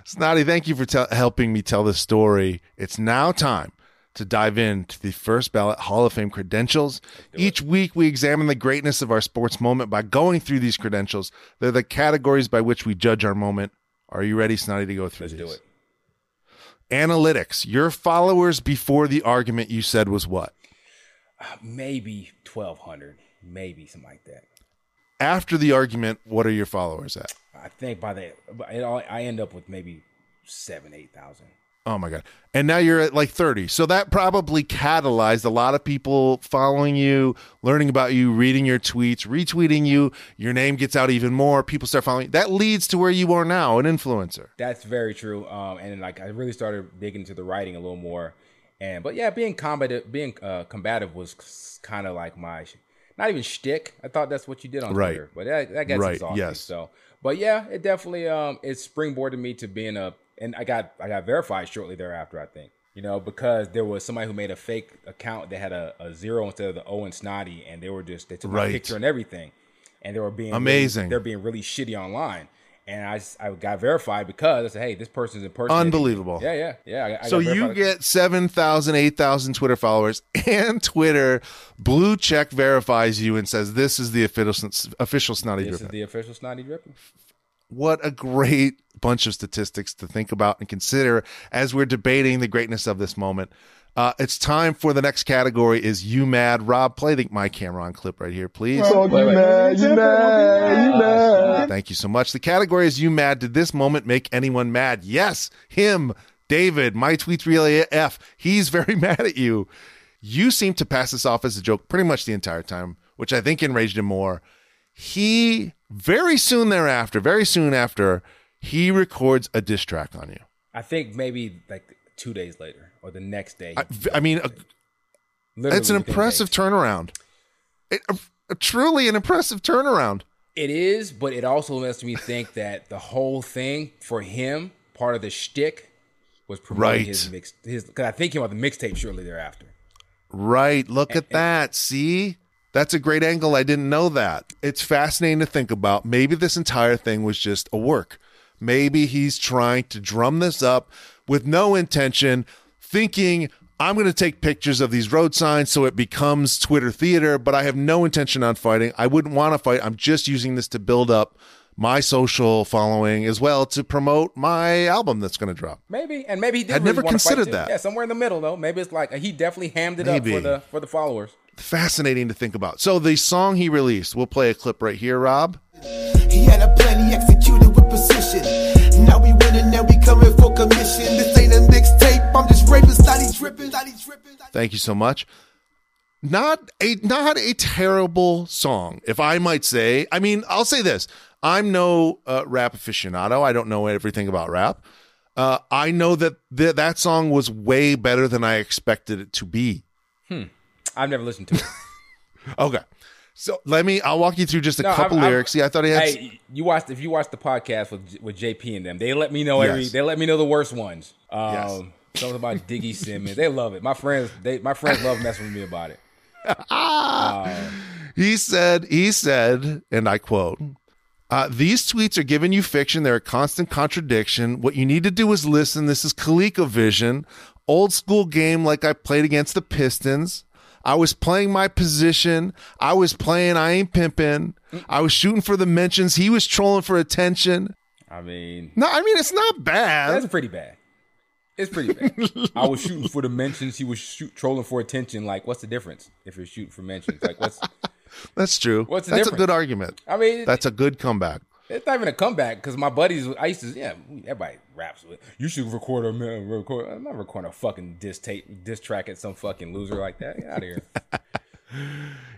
Snotty, thank you for tell helping me tell this story. It's now time to dive into the first ballot Hall of Fame credentials. Each week, we examine the greatness of our sports moment by going through these credentials. They're the categories by which we judge our moment. Are you ready, Snotty, to go through this? Let's these? do it. Analytics. Your followers before the argument you said was what? Uh, maybe 1200 maybe something like that After the argument, what are your followers at? i think by the i end up with maybe seven eight thousand Oh my god. And now you're at like 30. So that probably catalyzed a lot of people following you, learning about you, reading your tweets, retweeting you. Your name gets out even more. People start following you. That leads to where you are now, an influencer. that's very true um and like i really started digging into the writing a little more And but yeah, being combative, being uh, combative was kind of like my not even shtick. I thought that's what you did on Right. Twitter, but that, that gets Right, exhausting. yes. So, but yeah, it definitely um it springboarded me to being a and I got I got verified shortly thereafter. I think you know because there was somebody who made a fake account that had a, a zero instead of the O and snotty, and they were just they took my picture and everything, and they were being really- Amazing. they're being really shitty online. And I I got verified because I said, "Hey, this person's impersonating." person. Unbelievable. Yeah, yeah, yeah. I, I So you get 7,000, 8,000 Twitter followers, and Twitter blue check verifies you and says this is the official official snotty this is the official Snottie Drippen. What a great bunch of statistics to think about and consider as we're debating the greatness of this moment. Uh, it's time for the next category is you mad. Rob play the my Cameron clip right here please. Thank you so much. The category is you mad. Did this moment make anyone mad? Yes. Him david my tweets real AF. He's very mad at you. You seem to pass this off as a joke pretty much the entire time which i think enraged him more he very soon thereafter, very soon after, he records a diss track on you. I think maybe like two days later or the next day. I, I mean, a, Literally it's an impressive days. turnaround. It, a, a truly an impressive turnaround. It is, but it also makes me think that the whole thing for him, part of the shtick, was promoting Right. his mix. His because I think he came out the mixtape shortly thereafter. Right. Look at that. See? That's a great angle. I didn't know that. It's fascinating to think about. Maybe this entire thing was just a work. Maybe he's trying to drum this up with no intention, thinking, I'm going to take pictures of these road signs so it becomes Twitter theater, but I have no intention on fighting. I wouldn't want to fight. I'm just using this to build up my social following as well to promote my album that's going to drop. Maybe, and maybe he did. I'd really never considered that. Yeah, somewhere in the middle though. Maybe it's like he definitely hammed it Maybe. up for the for the followers. Fascinating to think about. So, the song he released, we'll play a clip right here, Rob. He had a plan, he executed with precision. Now we winning, now we coming for commission. This ain't a mixtape, I'm just raping, Snottie Drippen, Snottie Drippen. Thank you so much. Not a not a terrible song, if I might say. I mean, I'll say this: I'm no uh, rap aficionado. I don't know everything about rap. Uh, I know that th- that song was way better than I expected it to be. Hmm. I've never listened to it. Okay, so let me. I'll walk you through just a No, couple I've- I've- lyrics. See, I thought he had. Hey, you watched if you watched the podcast with with JP and them, they let me know every. Yes. They let me know the worst ones. Um, Yes. Something about Diggy Simmons. They love it. My friends, they my friends love messing with me about it. He said, he said, and I quote, uh, these tweets are giving you fiction. They're a constant contradiction. What you need to do is listen. This is ColecoVision, old school game like I played against the Pistons. I was playing my position. I was playing I ain't pimping. I was shooting for the mentions. He was trolling for attention. I mean, No, I mean, it's not bad. that's pretty bad. It's pretty bad. I was shooting for the mentions. He was shoot, trolling for attention. Like, what's the difference if you're shooting for mentions? Like, what's? That's true. What's That's a good argument. I mean, That's a good comeback. It's not even a comeback because my buddies, I used to, yeah, everybody raps with. You should record a record. I'm not recording a fucking diss tape, diss track at some fucking loser like that. Get out of here.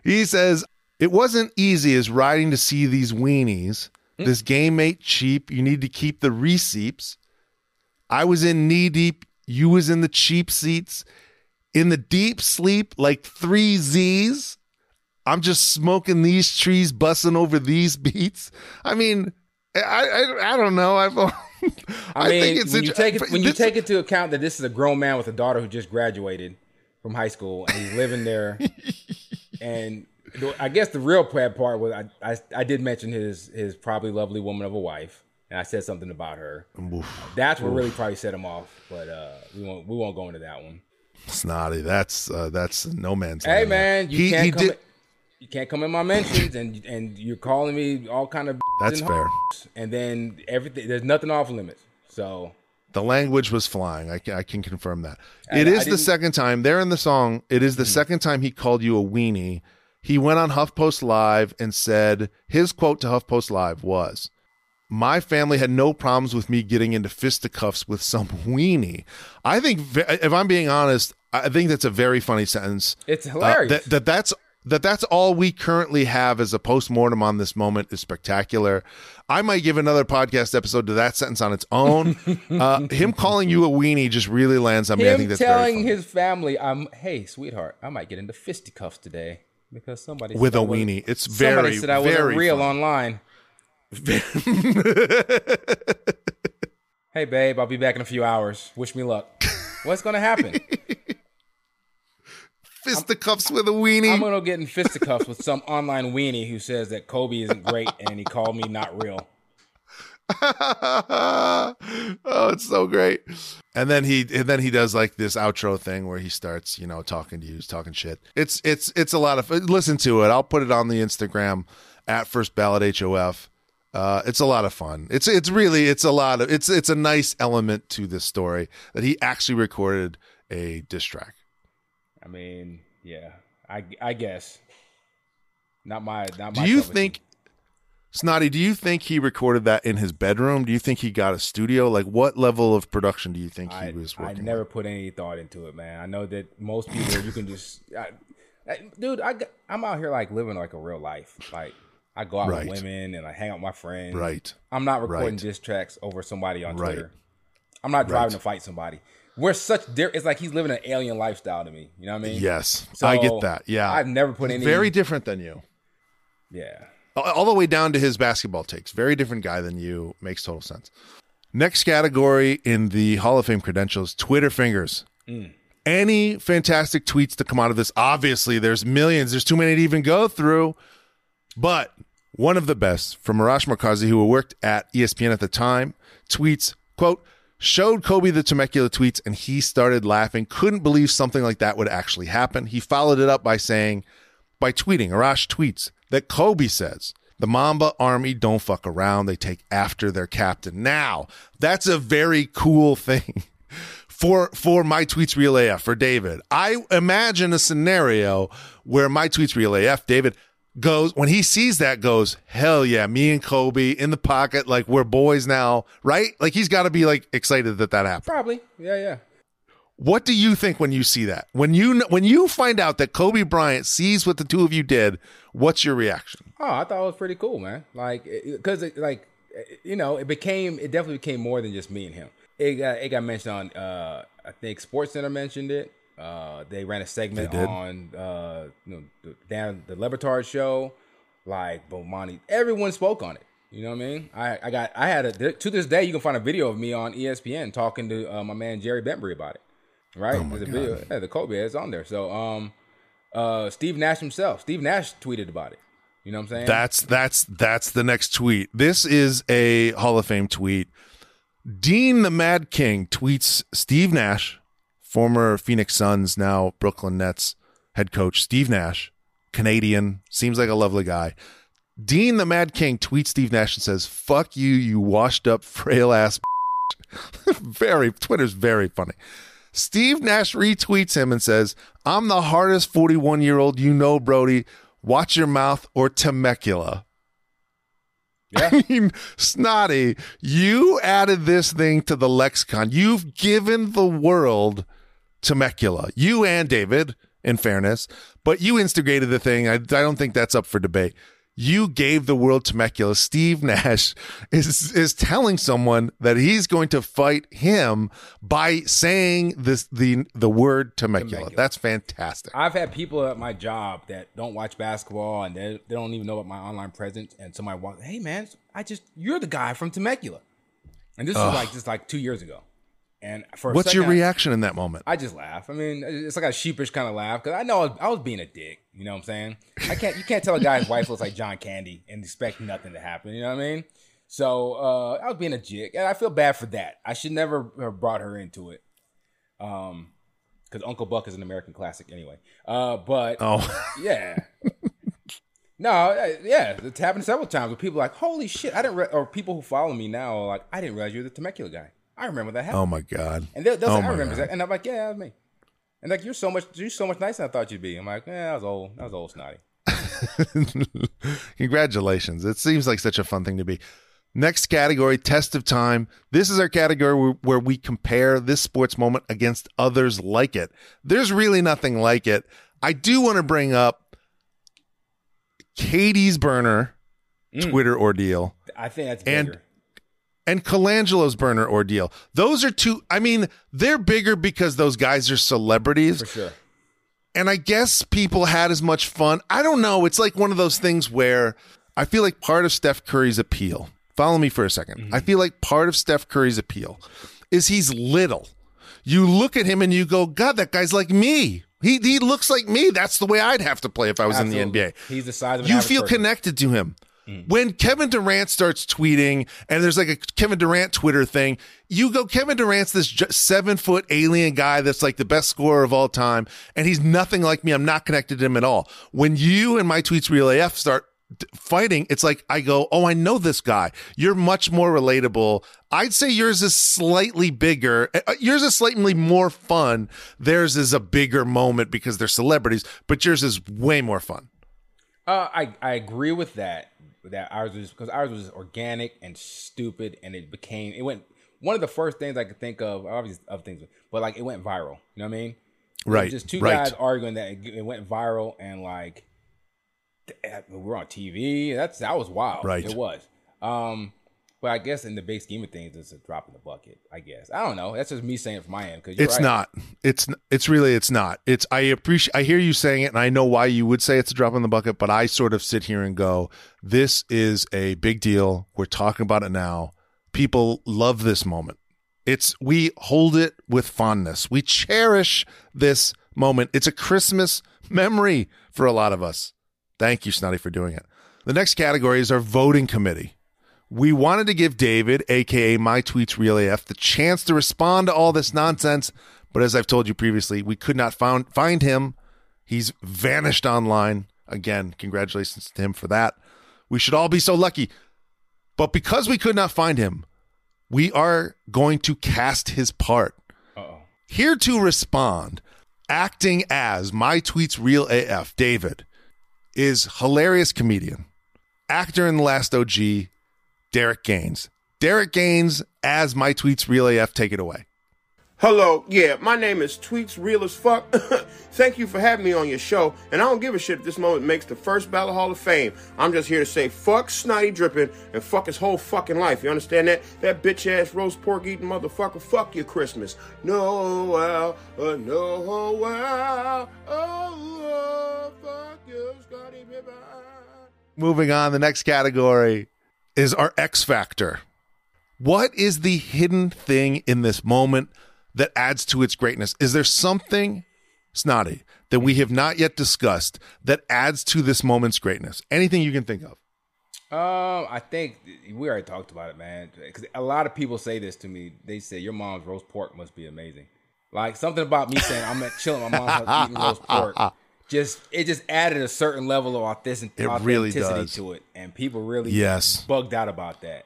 He says, It wasn't easy as riding to see these weenies. Hmm? This game ain't cheap. You need to keep the receipts. I was in knee deep. You was in the cheap seats. In the deep sleep, like three Z's. I'm just smoking these trees, bussing over these beats. I mean, I I, I don't know. I've, I, I mean, think it's when you take it, when you take into account that this is a grown man with a daughter who just graduated from high school and he's living there, and I guess the real bad part was I, I I did mention his his probably lovely woman of a wife, and I said something about her. That's what really probably set him off, but uh, we won't we won't go into that one. snotty. That's uh, that's no man's. Hey man, you he, can't he come. did. You can't come in my mentions, and and you're calling me all kind of. That's and fair. And then everything, there's nothing off limits. So The language was flying. I can, I can confirm that. And It I is the Mm-hmm. second time there in the song. It is the second time he called you a weenie. He went on HuffPost Live and said his quote to HuffPost Live was, "My family had no problems with me getting into fisticuffs with some weenie." I think, if I'm being honest, I think that's a very funny sentence. it's Uh, hilarious. that, that that's that that's all we currently have as a post-mortem on this moment is spectacular. I might give another podcast episode to that sentence on its own. uh, him calling you a weenie just really lands on me. I think Him that's telling his family, "I'm hey, sweetheart, I might get into fisticuffs today because somebody with a weenie. It's Somebody very, said I wasn't real funny. online. Hey, babe, I'll be back in a few hours. Wish me luck. What's gonna happen? Fisticuffs with a weenie. I'm gonna get in fisticuffs with some online weenie who says that Kobe isn't great and he called me not real. oh, it's so great. And then he and then he does like this outro thing where he starts, you know, talking to you, talking shit. It's it's it's a lot of listen to it. I'll put it on the Instagram at First Ballot HOF. Uh, it's a lot of fun. It's it's really it's a lot of it's it's a nice element to this story that he actually recorded a diss track. I mean, yeah, I I guess not my not Do my. you of tea. think Snotty, do you think he recorded that in his bedroom? Do you think he got a studio? Like what level of production do you think he I, was I never with? put any thought into it, man. I know that most people you can just, I, I, dude. I I'm out here like living like a real life. Like I go out Right. with women and I hang out with my friends. Right. I'm not recording Right. diss tracks over somebody on Right. Twitter. I'm not driving to fight somebody. We're such. There, it's like he's living an alien lifestyle to me. You know what I mean? Yes, So, I get that. Yeah, I've never put any. very different than you. Yeah. All- the way down to his basketball takes. Very different guy than you. Makes total sense. Next category in the Hall of Fame credentials: Twitter fingers. Mm. Any fantastic tweets to come out of this? Obviously, there's millions. There's too many to even go through. But one of the best from Arash Markazi, who worked at ESPN at the time, tweets, quote, showed Kobe the Temecula tweets and he started laughing. Couldn't believe something like that would actually happen. He followed it up by saying, by tweeting, Arash tweets that Kobe says, the Mamba army don't fuck around. They take after their captain. Now, that's a very cool thing for for my tweets real AF for David. I imagine a scenario where my tweets real AF David goes when he sees that goes hell yeah me and Kobe in the pocket like we're boys now right like he's got to be like excited that that happened. Probably. Yeah. Yeah. What do you think when you see that when you when you find out that Kobe Bryant sees what the two of you did? What's your reaction? Oh, I thought it was pretty cool, man. Like, because it, like, you know, it became, it definitely became more than just me and him. It got, it got mentioned on, uh, I think Sports Center mentioned it. Uh, they ran a segment on, uh, you know, the, Dan, the Le Batard show. Like, Bomani, everyone spoke on it. You know what I mean? I, I got, I had a, to this day, you can find a video of me on ESPN talking to uh, my man Jerry Bembry about it. Right? Oh There's a video. Yeah, the Kobe is on there. So, um, uh, Steve Nash himself, Steve Nash tweeted about it. You know what I'm saying? That's that's that's the next tweet. This is a Hall of Fame tweet. Dean the Mad King tweets Steve Nash, former Phoenix Suns, now Brooklyn Nets head coach Steve Nash, Canadian, seems like a lovely guy. Dean the Mad King tweets Steve Nash and says, "Fuck you, you washed up frail ass." very Twitter's very funny. Steve Nash retweets him and says, I'm the hardest 41 year old you know, Brody. Watch your mouth or Temecula. Yeah. I mean, Snotty, you added this thing to the lexicon. You've given the world Temecula. You and David, in fairness, but you instigated the thing. I, I don't think that's up for debate. You gave the world Temecula. Steve Nash is is telling someone that he's going to fight him by saying this the the word Temecula. Temecula. That's fantastic. I've had people at my job that don't watch basketball and they, they don't even know about my online presence. And somebody walks, hey man, I just you're the guy from Temecula, and this is like just like two years ago. And for What's your reaction in that moment? I just laugh. I mean, it's like a sheepish kind of laugh because I know I was, I was being a dick. You know what I'm saying? I can't. You can't tell a guy's wife looks like John Candy and expect nothing to happen. You know what I mean? So uh, I was being a dick, and I feel bad for that. I should never have brought her into it. Um, because Uncle Buck is an American classic anyway. Uh, but oh, yeah. No, yeah, it's happened several times where people are like, "Holy shit!" I didn't, re-, or people who follow me now are like, "I didn't realize you're the Temecula guy." I remember that happened. oh my God. And they'll, they'll Oh say, I remember God. that. And I'm like, yeah, that was me. And like, you're so much, you're so much nicer than I thought you'd be. I'm like, yeah, I was old. I was old snotty. Congratulations. It seems like such a fun thing to be. Next category, test of time. This is our category where, we compare this sports moment against others like it. There's really nothing like it. I do want to bring up KD's burner mm. Twitter ordeal I think that's bigger. and Colangelo's burner ordeal. Those are two. I mean, they're bigger because those guys are celebrities. for sure. and I guess people had as much fun. I don't know. It's like one of those things where I feel like part of Steph Curry's appeal. Follow me for a 2nd mm-hmm. I feel like part of Steph Curry's appeal is he's little. You look at him and you go, God, that guy's like me. He he looks like me. That's the way I'd have to play if I was in the NBA. He's the size of You feel person. connected to him. When Kevin Durant starts tweeting and there's like a Kevin Durant Twitter thing, you go, Kevin Durant's this j- seven foot alien guy that's like the best scorer of all time. And he's nothing like me. I'm not connected to him at all. When you and my tweets real AF start d- fighting, it's like I go, Oh, I know this guy. You're much more relatable. I'd say yours is slightly bigger. Uh, Yours is slightly more fun. Theirs is a bigger moment because they're celebrities, but yours is way more fun. Uh, I I agree with that. That ours was because ours was organic and stupid, and it became it went one of the first things I could think of. Obviously, other things, but like it went viral. You know what I mean? Right, Just two right. guys arguing that it, it went viral, and like we're on TV. That's that was wild. Right. It was. Um, but I guess in the big scheme of things, it's a drop in the bucket. I guess I don't know. That's just me saying it from my end because It's right. not. It's it's really it's not. It's I appreciate I hear you saying it and I know why you would say it's a drop in the bucket, but I sort of sit here and go, this is a big deal. We're talking about it now. People love this moment. It's we hold it with fondness. We cherish this moment. It's a Christmas memory for a lot of us. Thank you, Snotty, for doing it. The next category is our voting committee. We wanted to give David, aka My Tweets Real AF, the chance to respond to all this nonsense, but as I've told you previously, we could not found, find him. He's vanished online. Again, congratulations to him for that. We should all be so lucky. But because we could not find him, we are going to cast his part. Here to respond, acting as My Tweets Real AF, David, is hilarious comedian, actor in The Last OG, Derek Gaines. Derek Gaines as my tweets real AF. Take it away. Hello, yeah, my name is Tweets Real as Fuck. Thank you for having me on your show, and I don't give a shit if this moment makes the first Battle Hall of Fame. I'm just here to say fuck Snottie Drippen and fuck his whole fucking life. You understand that? That bitch ass roast pork eating motherfucker. Fuck your Christmas. No, wow, uh, no, wow, oh, fuck you, Scottie Pippen. Moving on, the next category is our X Factor. What is the hidden thing in this moment that adds to its greatness? Is there something, Snotty, that we have not yet discussed that adds to this moment's greatness? Anything you can think of? Um, I think we already talked about it, man. Because a lot of people say this to me. They say your mom's roast pork must be amazing. Like something about me saying I'm at chilling my mom's house eating roast pork. Just it just added a certain level of authentic- It really authenticity does. to it, and people really Yes. bugged out about that.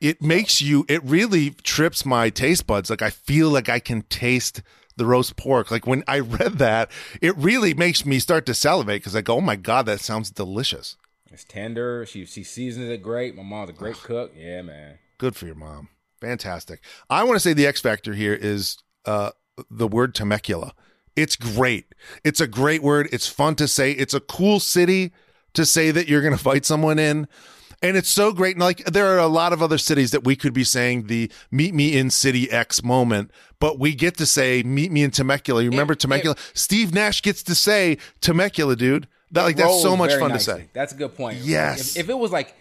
it makes you it really trips my taste buds like i feel like i can taste the roast pork like when i read that it really makes me start to salivate because i go oh my god that sounds delicious It's tender. She she seasons it great. My mom's a great cook. Yeah, man. good for your mom fantastic i want to say the x factor here is uh the word temecula it's great it's a great word it's fun to say it's a cool city to say that you're going to fight someone in and it's so great. And like there are a lot of other cities that we could be saying the meet me in city X moment, but we get to say meet me in Temecula. You remember It- Temecula? Steve Nash gets to say Temecula, dude. That like that's so much fun nicely. to say. That's a good point. Yes. If, if it was like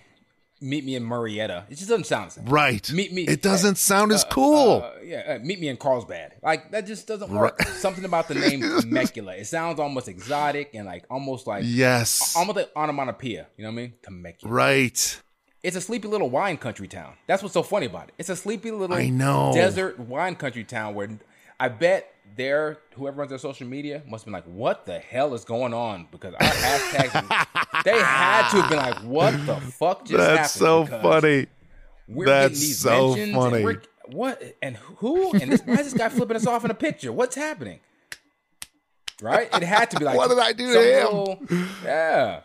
meet me in Marietta, it just doesn't sound the same. Right. Meet me. It doesn't sound as cool. Uh, yeah, uh, meet me in Carlsbad. Like that just doesn't work. Something about the name Temecula. It sounds almost exotic and like almost like yes. almost like onomatopoeia. You know what I mean? Temecula. right. It's a sleepy little wine country town. That's what's so funny about it. It's a sleepy little I know. desert wine country town where I bet their whoever runs their social media must have been like, "What the hell is going on?" Because our hashtags, they had to have been like, "What the fuck just happened?" That's so funny. We're That's getting these so funny. And what and who and this, why is this guy flipping us off in a picture? What's happening? Right? It had to be like What did I do to him? little- yeah.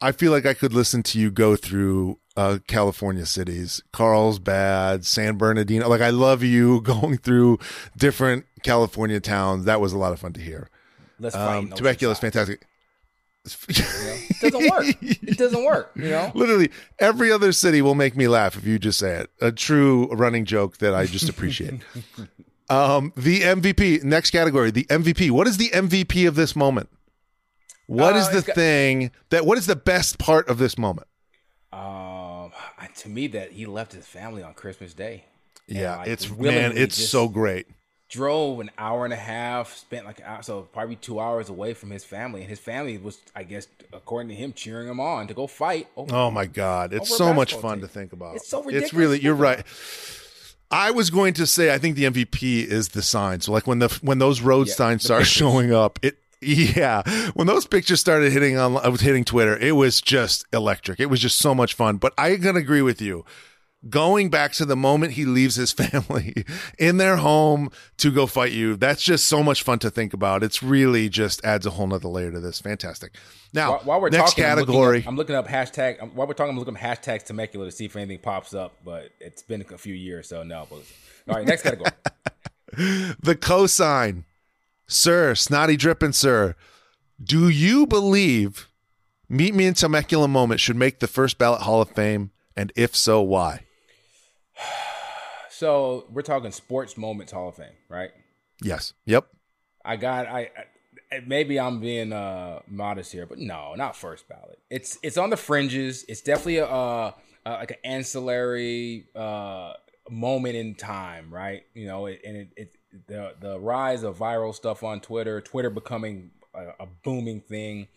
I feel like I could listen to you go through uh, California cities, Carlsbad, San Bernardino. Like I love you going through different California towns. That was a lot of fun to hear. Let's. Um, Temecula is fantastic. You know? It doesn't work. It doesn't work. You know. Literally, every other city will make me laugh if you just say it. A true running joke that I just appreciate. um, the MVP, next category, the MVP. What is the MVP of this moment? What is Uh, the got- thing that, what is the best part of this moment? I- to me, that he left his family on Christmas Day. Yeah, like, it's, man, it's so great. Drove an hour and a half, spent like an hour, so probably two hours away from his family, and his family was, I guess, according to him, cheering him on to go fight. over- Oh my God. It's so much fun team. to think about. It's so It's ridiculous really, you're right. I was going to say I think the MVP is the sign. So like when the when those road Yeah, signs start pictures. showing up, it yeah, when those pictures started hitting on I was hitting Twitter, it was just electric. It was just so much fun. But I can agree with you. Going back to the moment he leaves his family in their home to go fight you, that's just so much fun to think about. It's really just adds a whole nother layer to this. Fantastic. Now, While, while we're next talking, I'm looking category. up- I'm looking, up, hashtag. um, While we're talking, I'm looking up hashtag Temecula to see if anything pops up. But it's been a few years, so no. But, all right, next category. the cosign. Sir, Snottie Drippen, sir. Do you believe Meet Me in Temecula moment should make the first ballot Hall of Fame? And if so, why? so we're talking sports moments Hall of Fame, right? Yes. Yep. I got I, I maybe I'm being uh modest here, but no, not first ballot. It's it's on the fringes. It's definitely a uh, uh like an ancillary uh moment in time, right? You know, it, and it, it the the rise of viral stuff on Twitter, Twitter becoming a, a booming thing.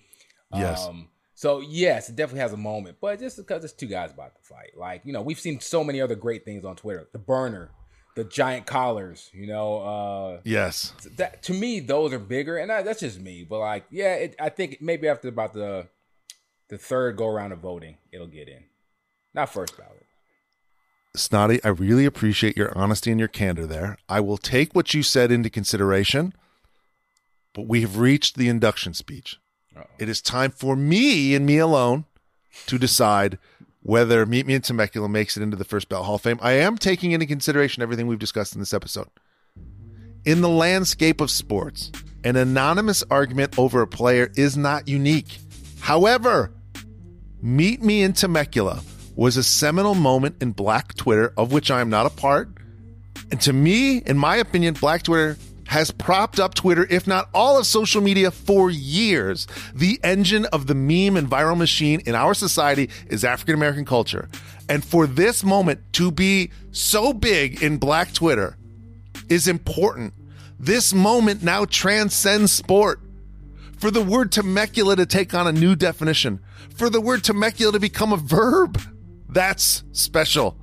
Yes. Um, so yes, it definitely has a moment, but just because it's two guys about to fight, like you know, we've seen so many other great things on Twitter. The burner, the giant collars, you know, uh, Yes. that to me those are bigger, and I, that's just me. But like, yeah, it, I think maybe after about the the third go around of voting, it'll get in, not first ballot. Snotty, I really appreciate your honesty and your candor there. I will take what you said into consideration, but we have reached the induction speech. It is time for me and me alone to decide whether Meet Me in Temecula makes it into the first ballot Hall of Fame. I am taking into consideration everything we've discussed in this episode. In the landscape of sports, an anonymous argument over a player is not unique. However, Meet Me in Temecula was a seminal moment in Black Twitter, of which I am not a part. And to me, in my opinion, Black Twitter has propped up Twitter, if not all of social media, for years. The engine of the meme and viral machine in our society is African American culture. And for this moment to be so big in Black Twitter is important. This moment now transcends sport for the word Temecula to take on a new definition, for the word Temecula to become a verb. That's special.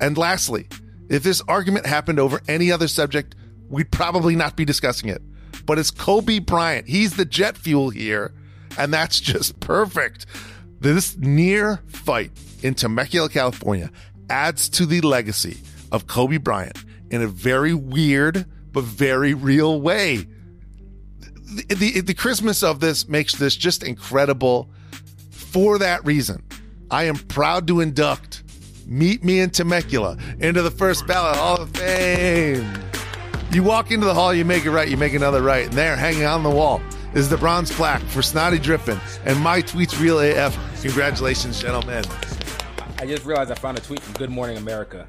And lastly, if this argument happened over any other subject, we'd probably not be discussing it. But it's Kobe Bryant. He's the jet fuel here, and that's just perfect. This near fight in Temecula, California adds to the legacy of Kobe Bryant in a very weird but very real way the, the the Christmas of this makes this just incredible. For that reason, I am proud to induct Meet Me in Temecula into the first ballot Hall of Fame. You walk into the hall, you make it right, you make another right, and there, hanging on the wall, is the bronze plaque for Snottie Drippen and my tweets real AF. Congratulations, gentlemen. I just realized I found a tweet from Good Morning America.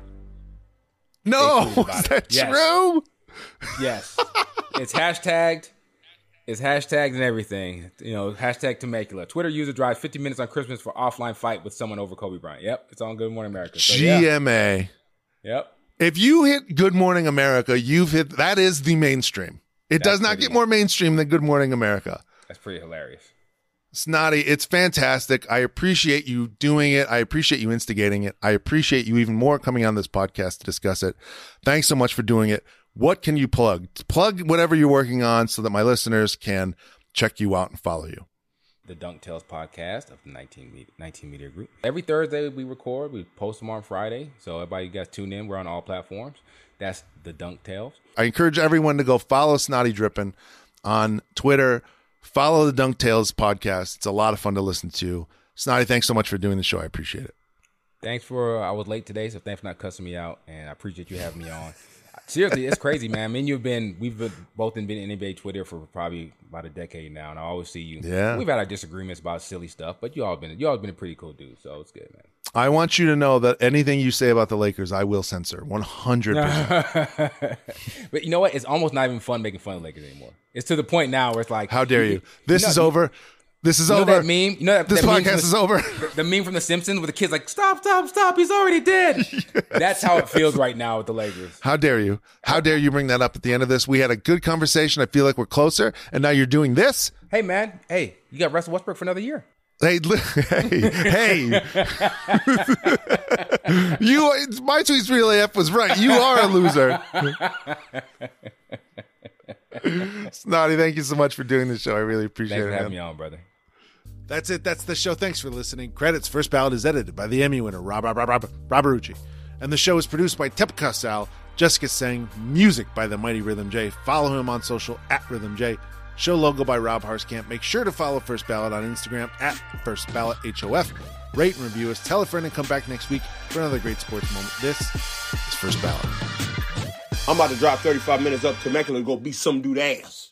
No, is that Yes. true? Yes, it's hashtagged. It's hashtags and everything. You know, hashtag Temecula. Twitter user drives 50 minutes on Christmas for offline fight with someone over Kobe Bryant. Yep, it's on Good Morning America. So, yeah. GMA. Yep. If you hit Good Morning America, you've hit that is the mainstream. It does not pretty get more mainstream than Good Morning America. That's pretty hilarious. Snotty, it's fantastic. I appreciate you doing it. I appreciate you instigating it. I appreciate you even more coming on this podcast to discuss it. Thanks so much for doing it. What can you plug? Plug whatever you're working on so that my listeners can check you out and follow you. The Dunk Tales podcast of the 19 Media, 19 Media Group. Every Thursday we record. We post them on Friday. So everybody, you guys tune in. We're on all platforms. That's the Dunk Tales. I encourage everyone to go follow Snottie Drippen on Twitter. Follow the Dunk Tales podcast. It's a lot of fun to listen to. Snotty, thanks so much for doing the show. I appreciate it. Thanks for. I was late today, so thanks for not cussing me out, and I appreciate you having me on. Seriously, it's crazy, man. I mean, you've been we've been, both been in NBA Twitter for probably about a decade now, and I always see you. Yeah. we've had our disagreements about silly stuff, but you all been you all been a pretty cool dude, so it's good, man. I want you to know that anything you say about the Lakers, I will censor 100%. But you know what? It's almost not even fun making fun of Lakers anymore. It's to the point now where it's like, How dare you? This know- is over. This is You know over. that meme? You know that, this that podcast the- is over. The, meme from The Simpsons with the kid's like, "Stop, stop, stop! He's already dead." That's how it feels right now with the Lakers. How dare you? How dare you bring that up at the end of this? We had a good conversation. I feel like we're closer, and now you're doing this. Hey, man. Hey, you got Russell Westbrook for another year. Hey, hey, hey! you, it's- my tweets real AF was right. You are a loser. Snotty, thank you so much for doing the show. I really appreciate Thanks it. for having man. me on, brother. That's it. That's the show. Thanks for listening. Credits First Ballot is edited by the Emmy winner, Rob, Rob, Rob, Rob, Rob Arucci. And the show is produced by Tepka Sal, Jessica Sang, music by the Mighty Rhythm J. Follow him on social at Rhythm J. Show logo by Rob Harskamp. Make sure to follow First Ballot on Instagram at First Ballot HOF. Rate and review us. Tell a friend and come back next week for another great sports moment. This is First Ballot. I'm about to drop 35 minutes up to Temecula to go beat some dude ass.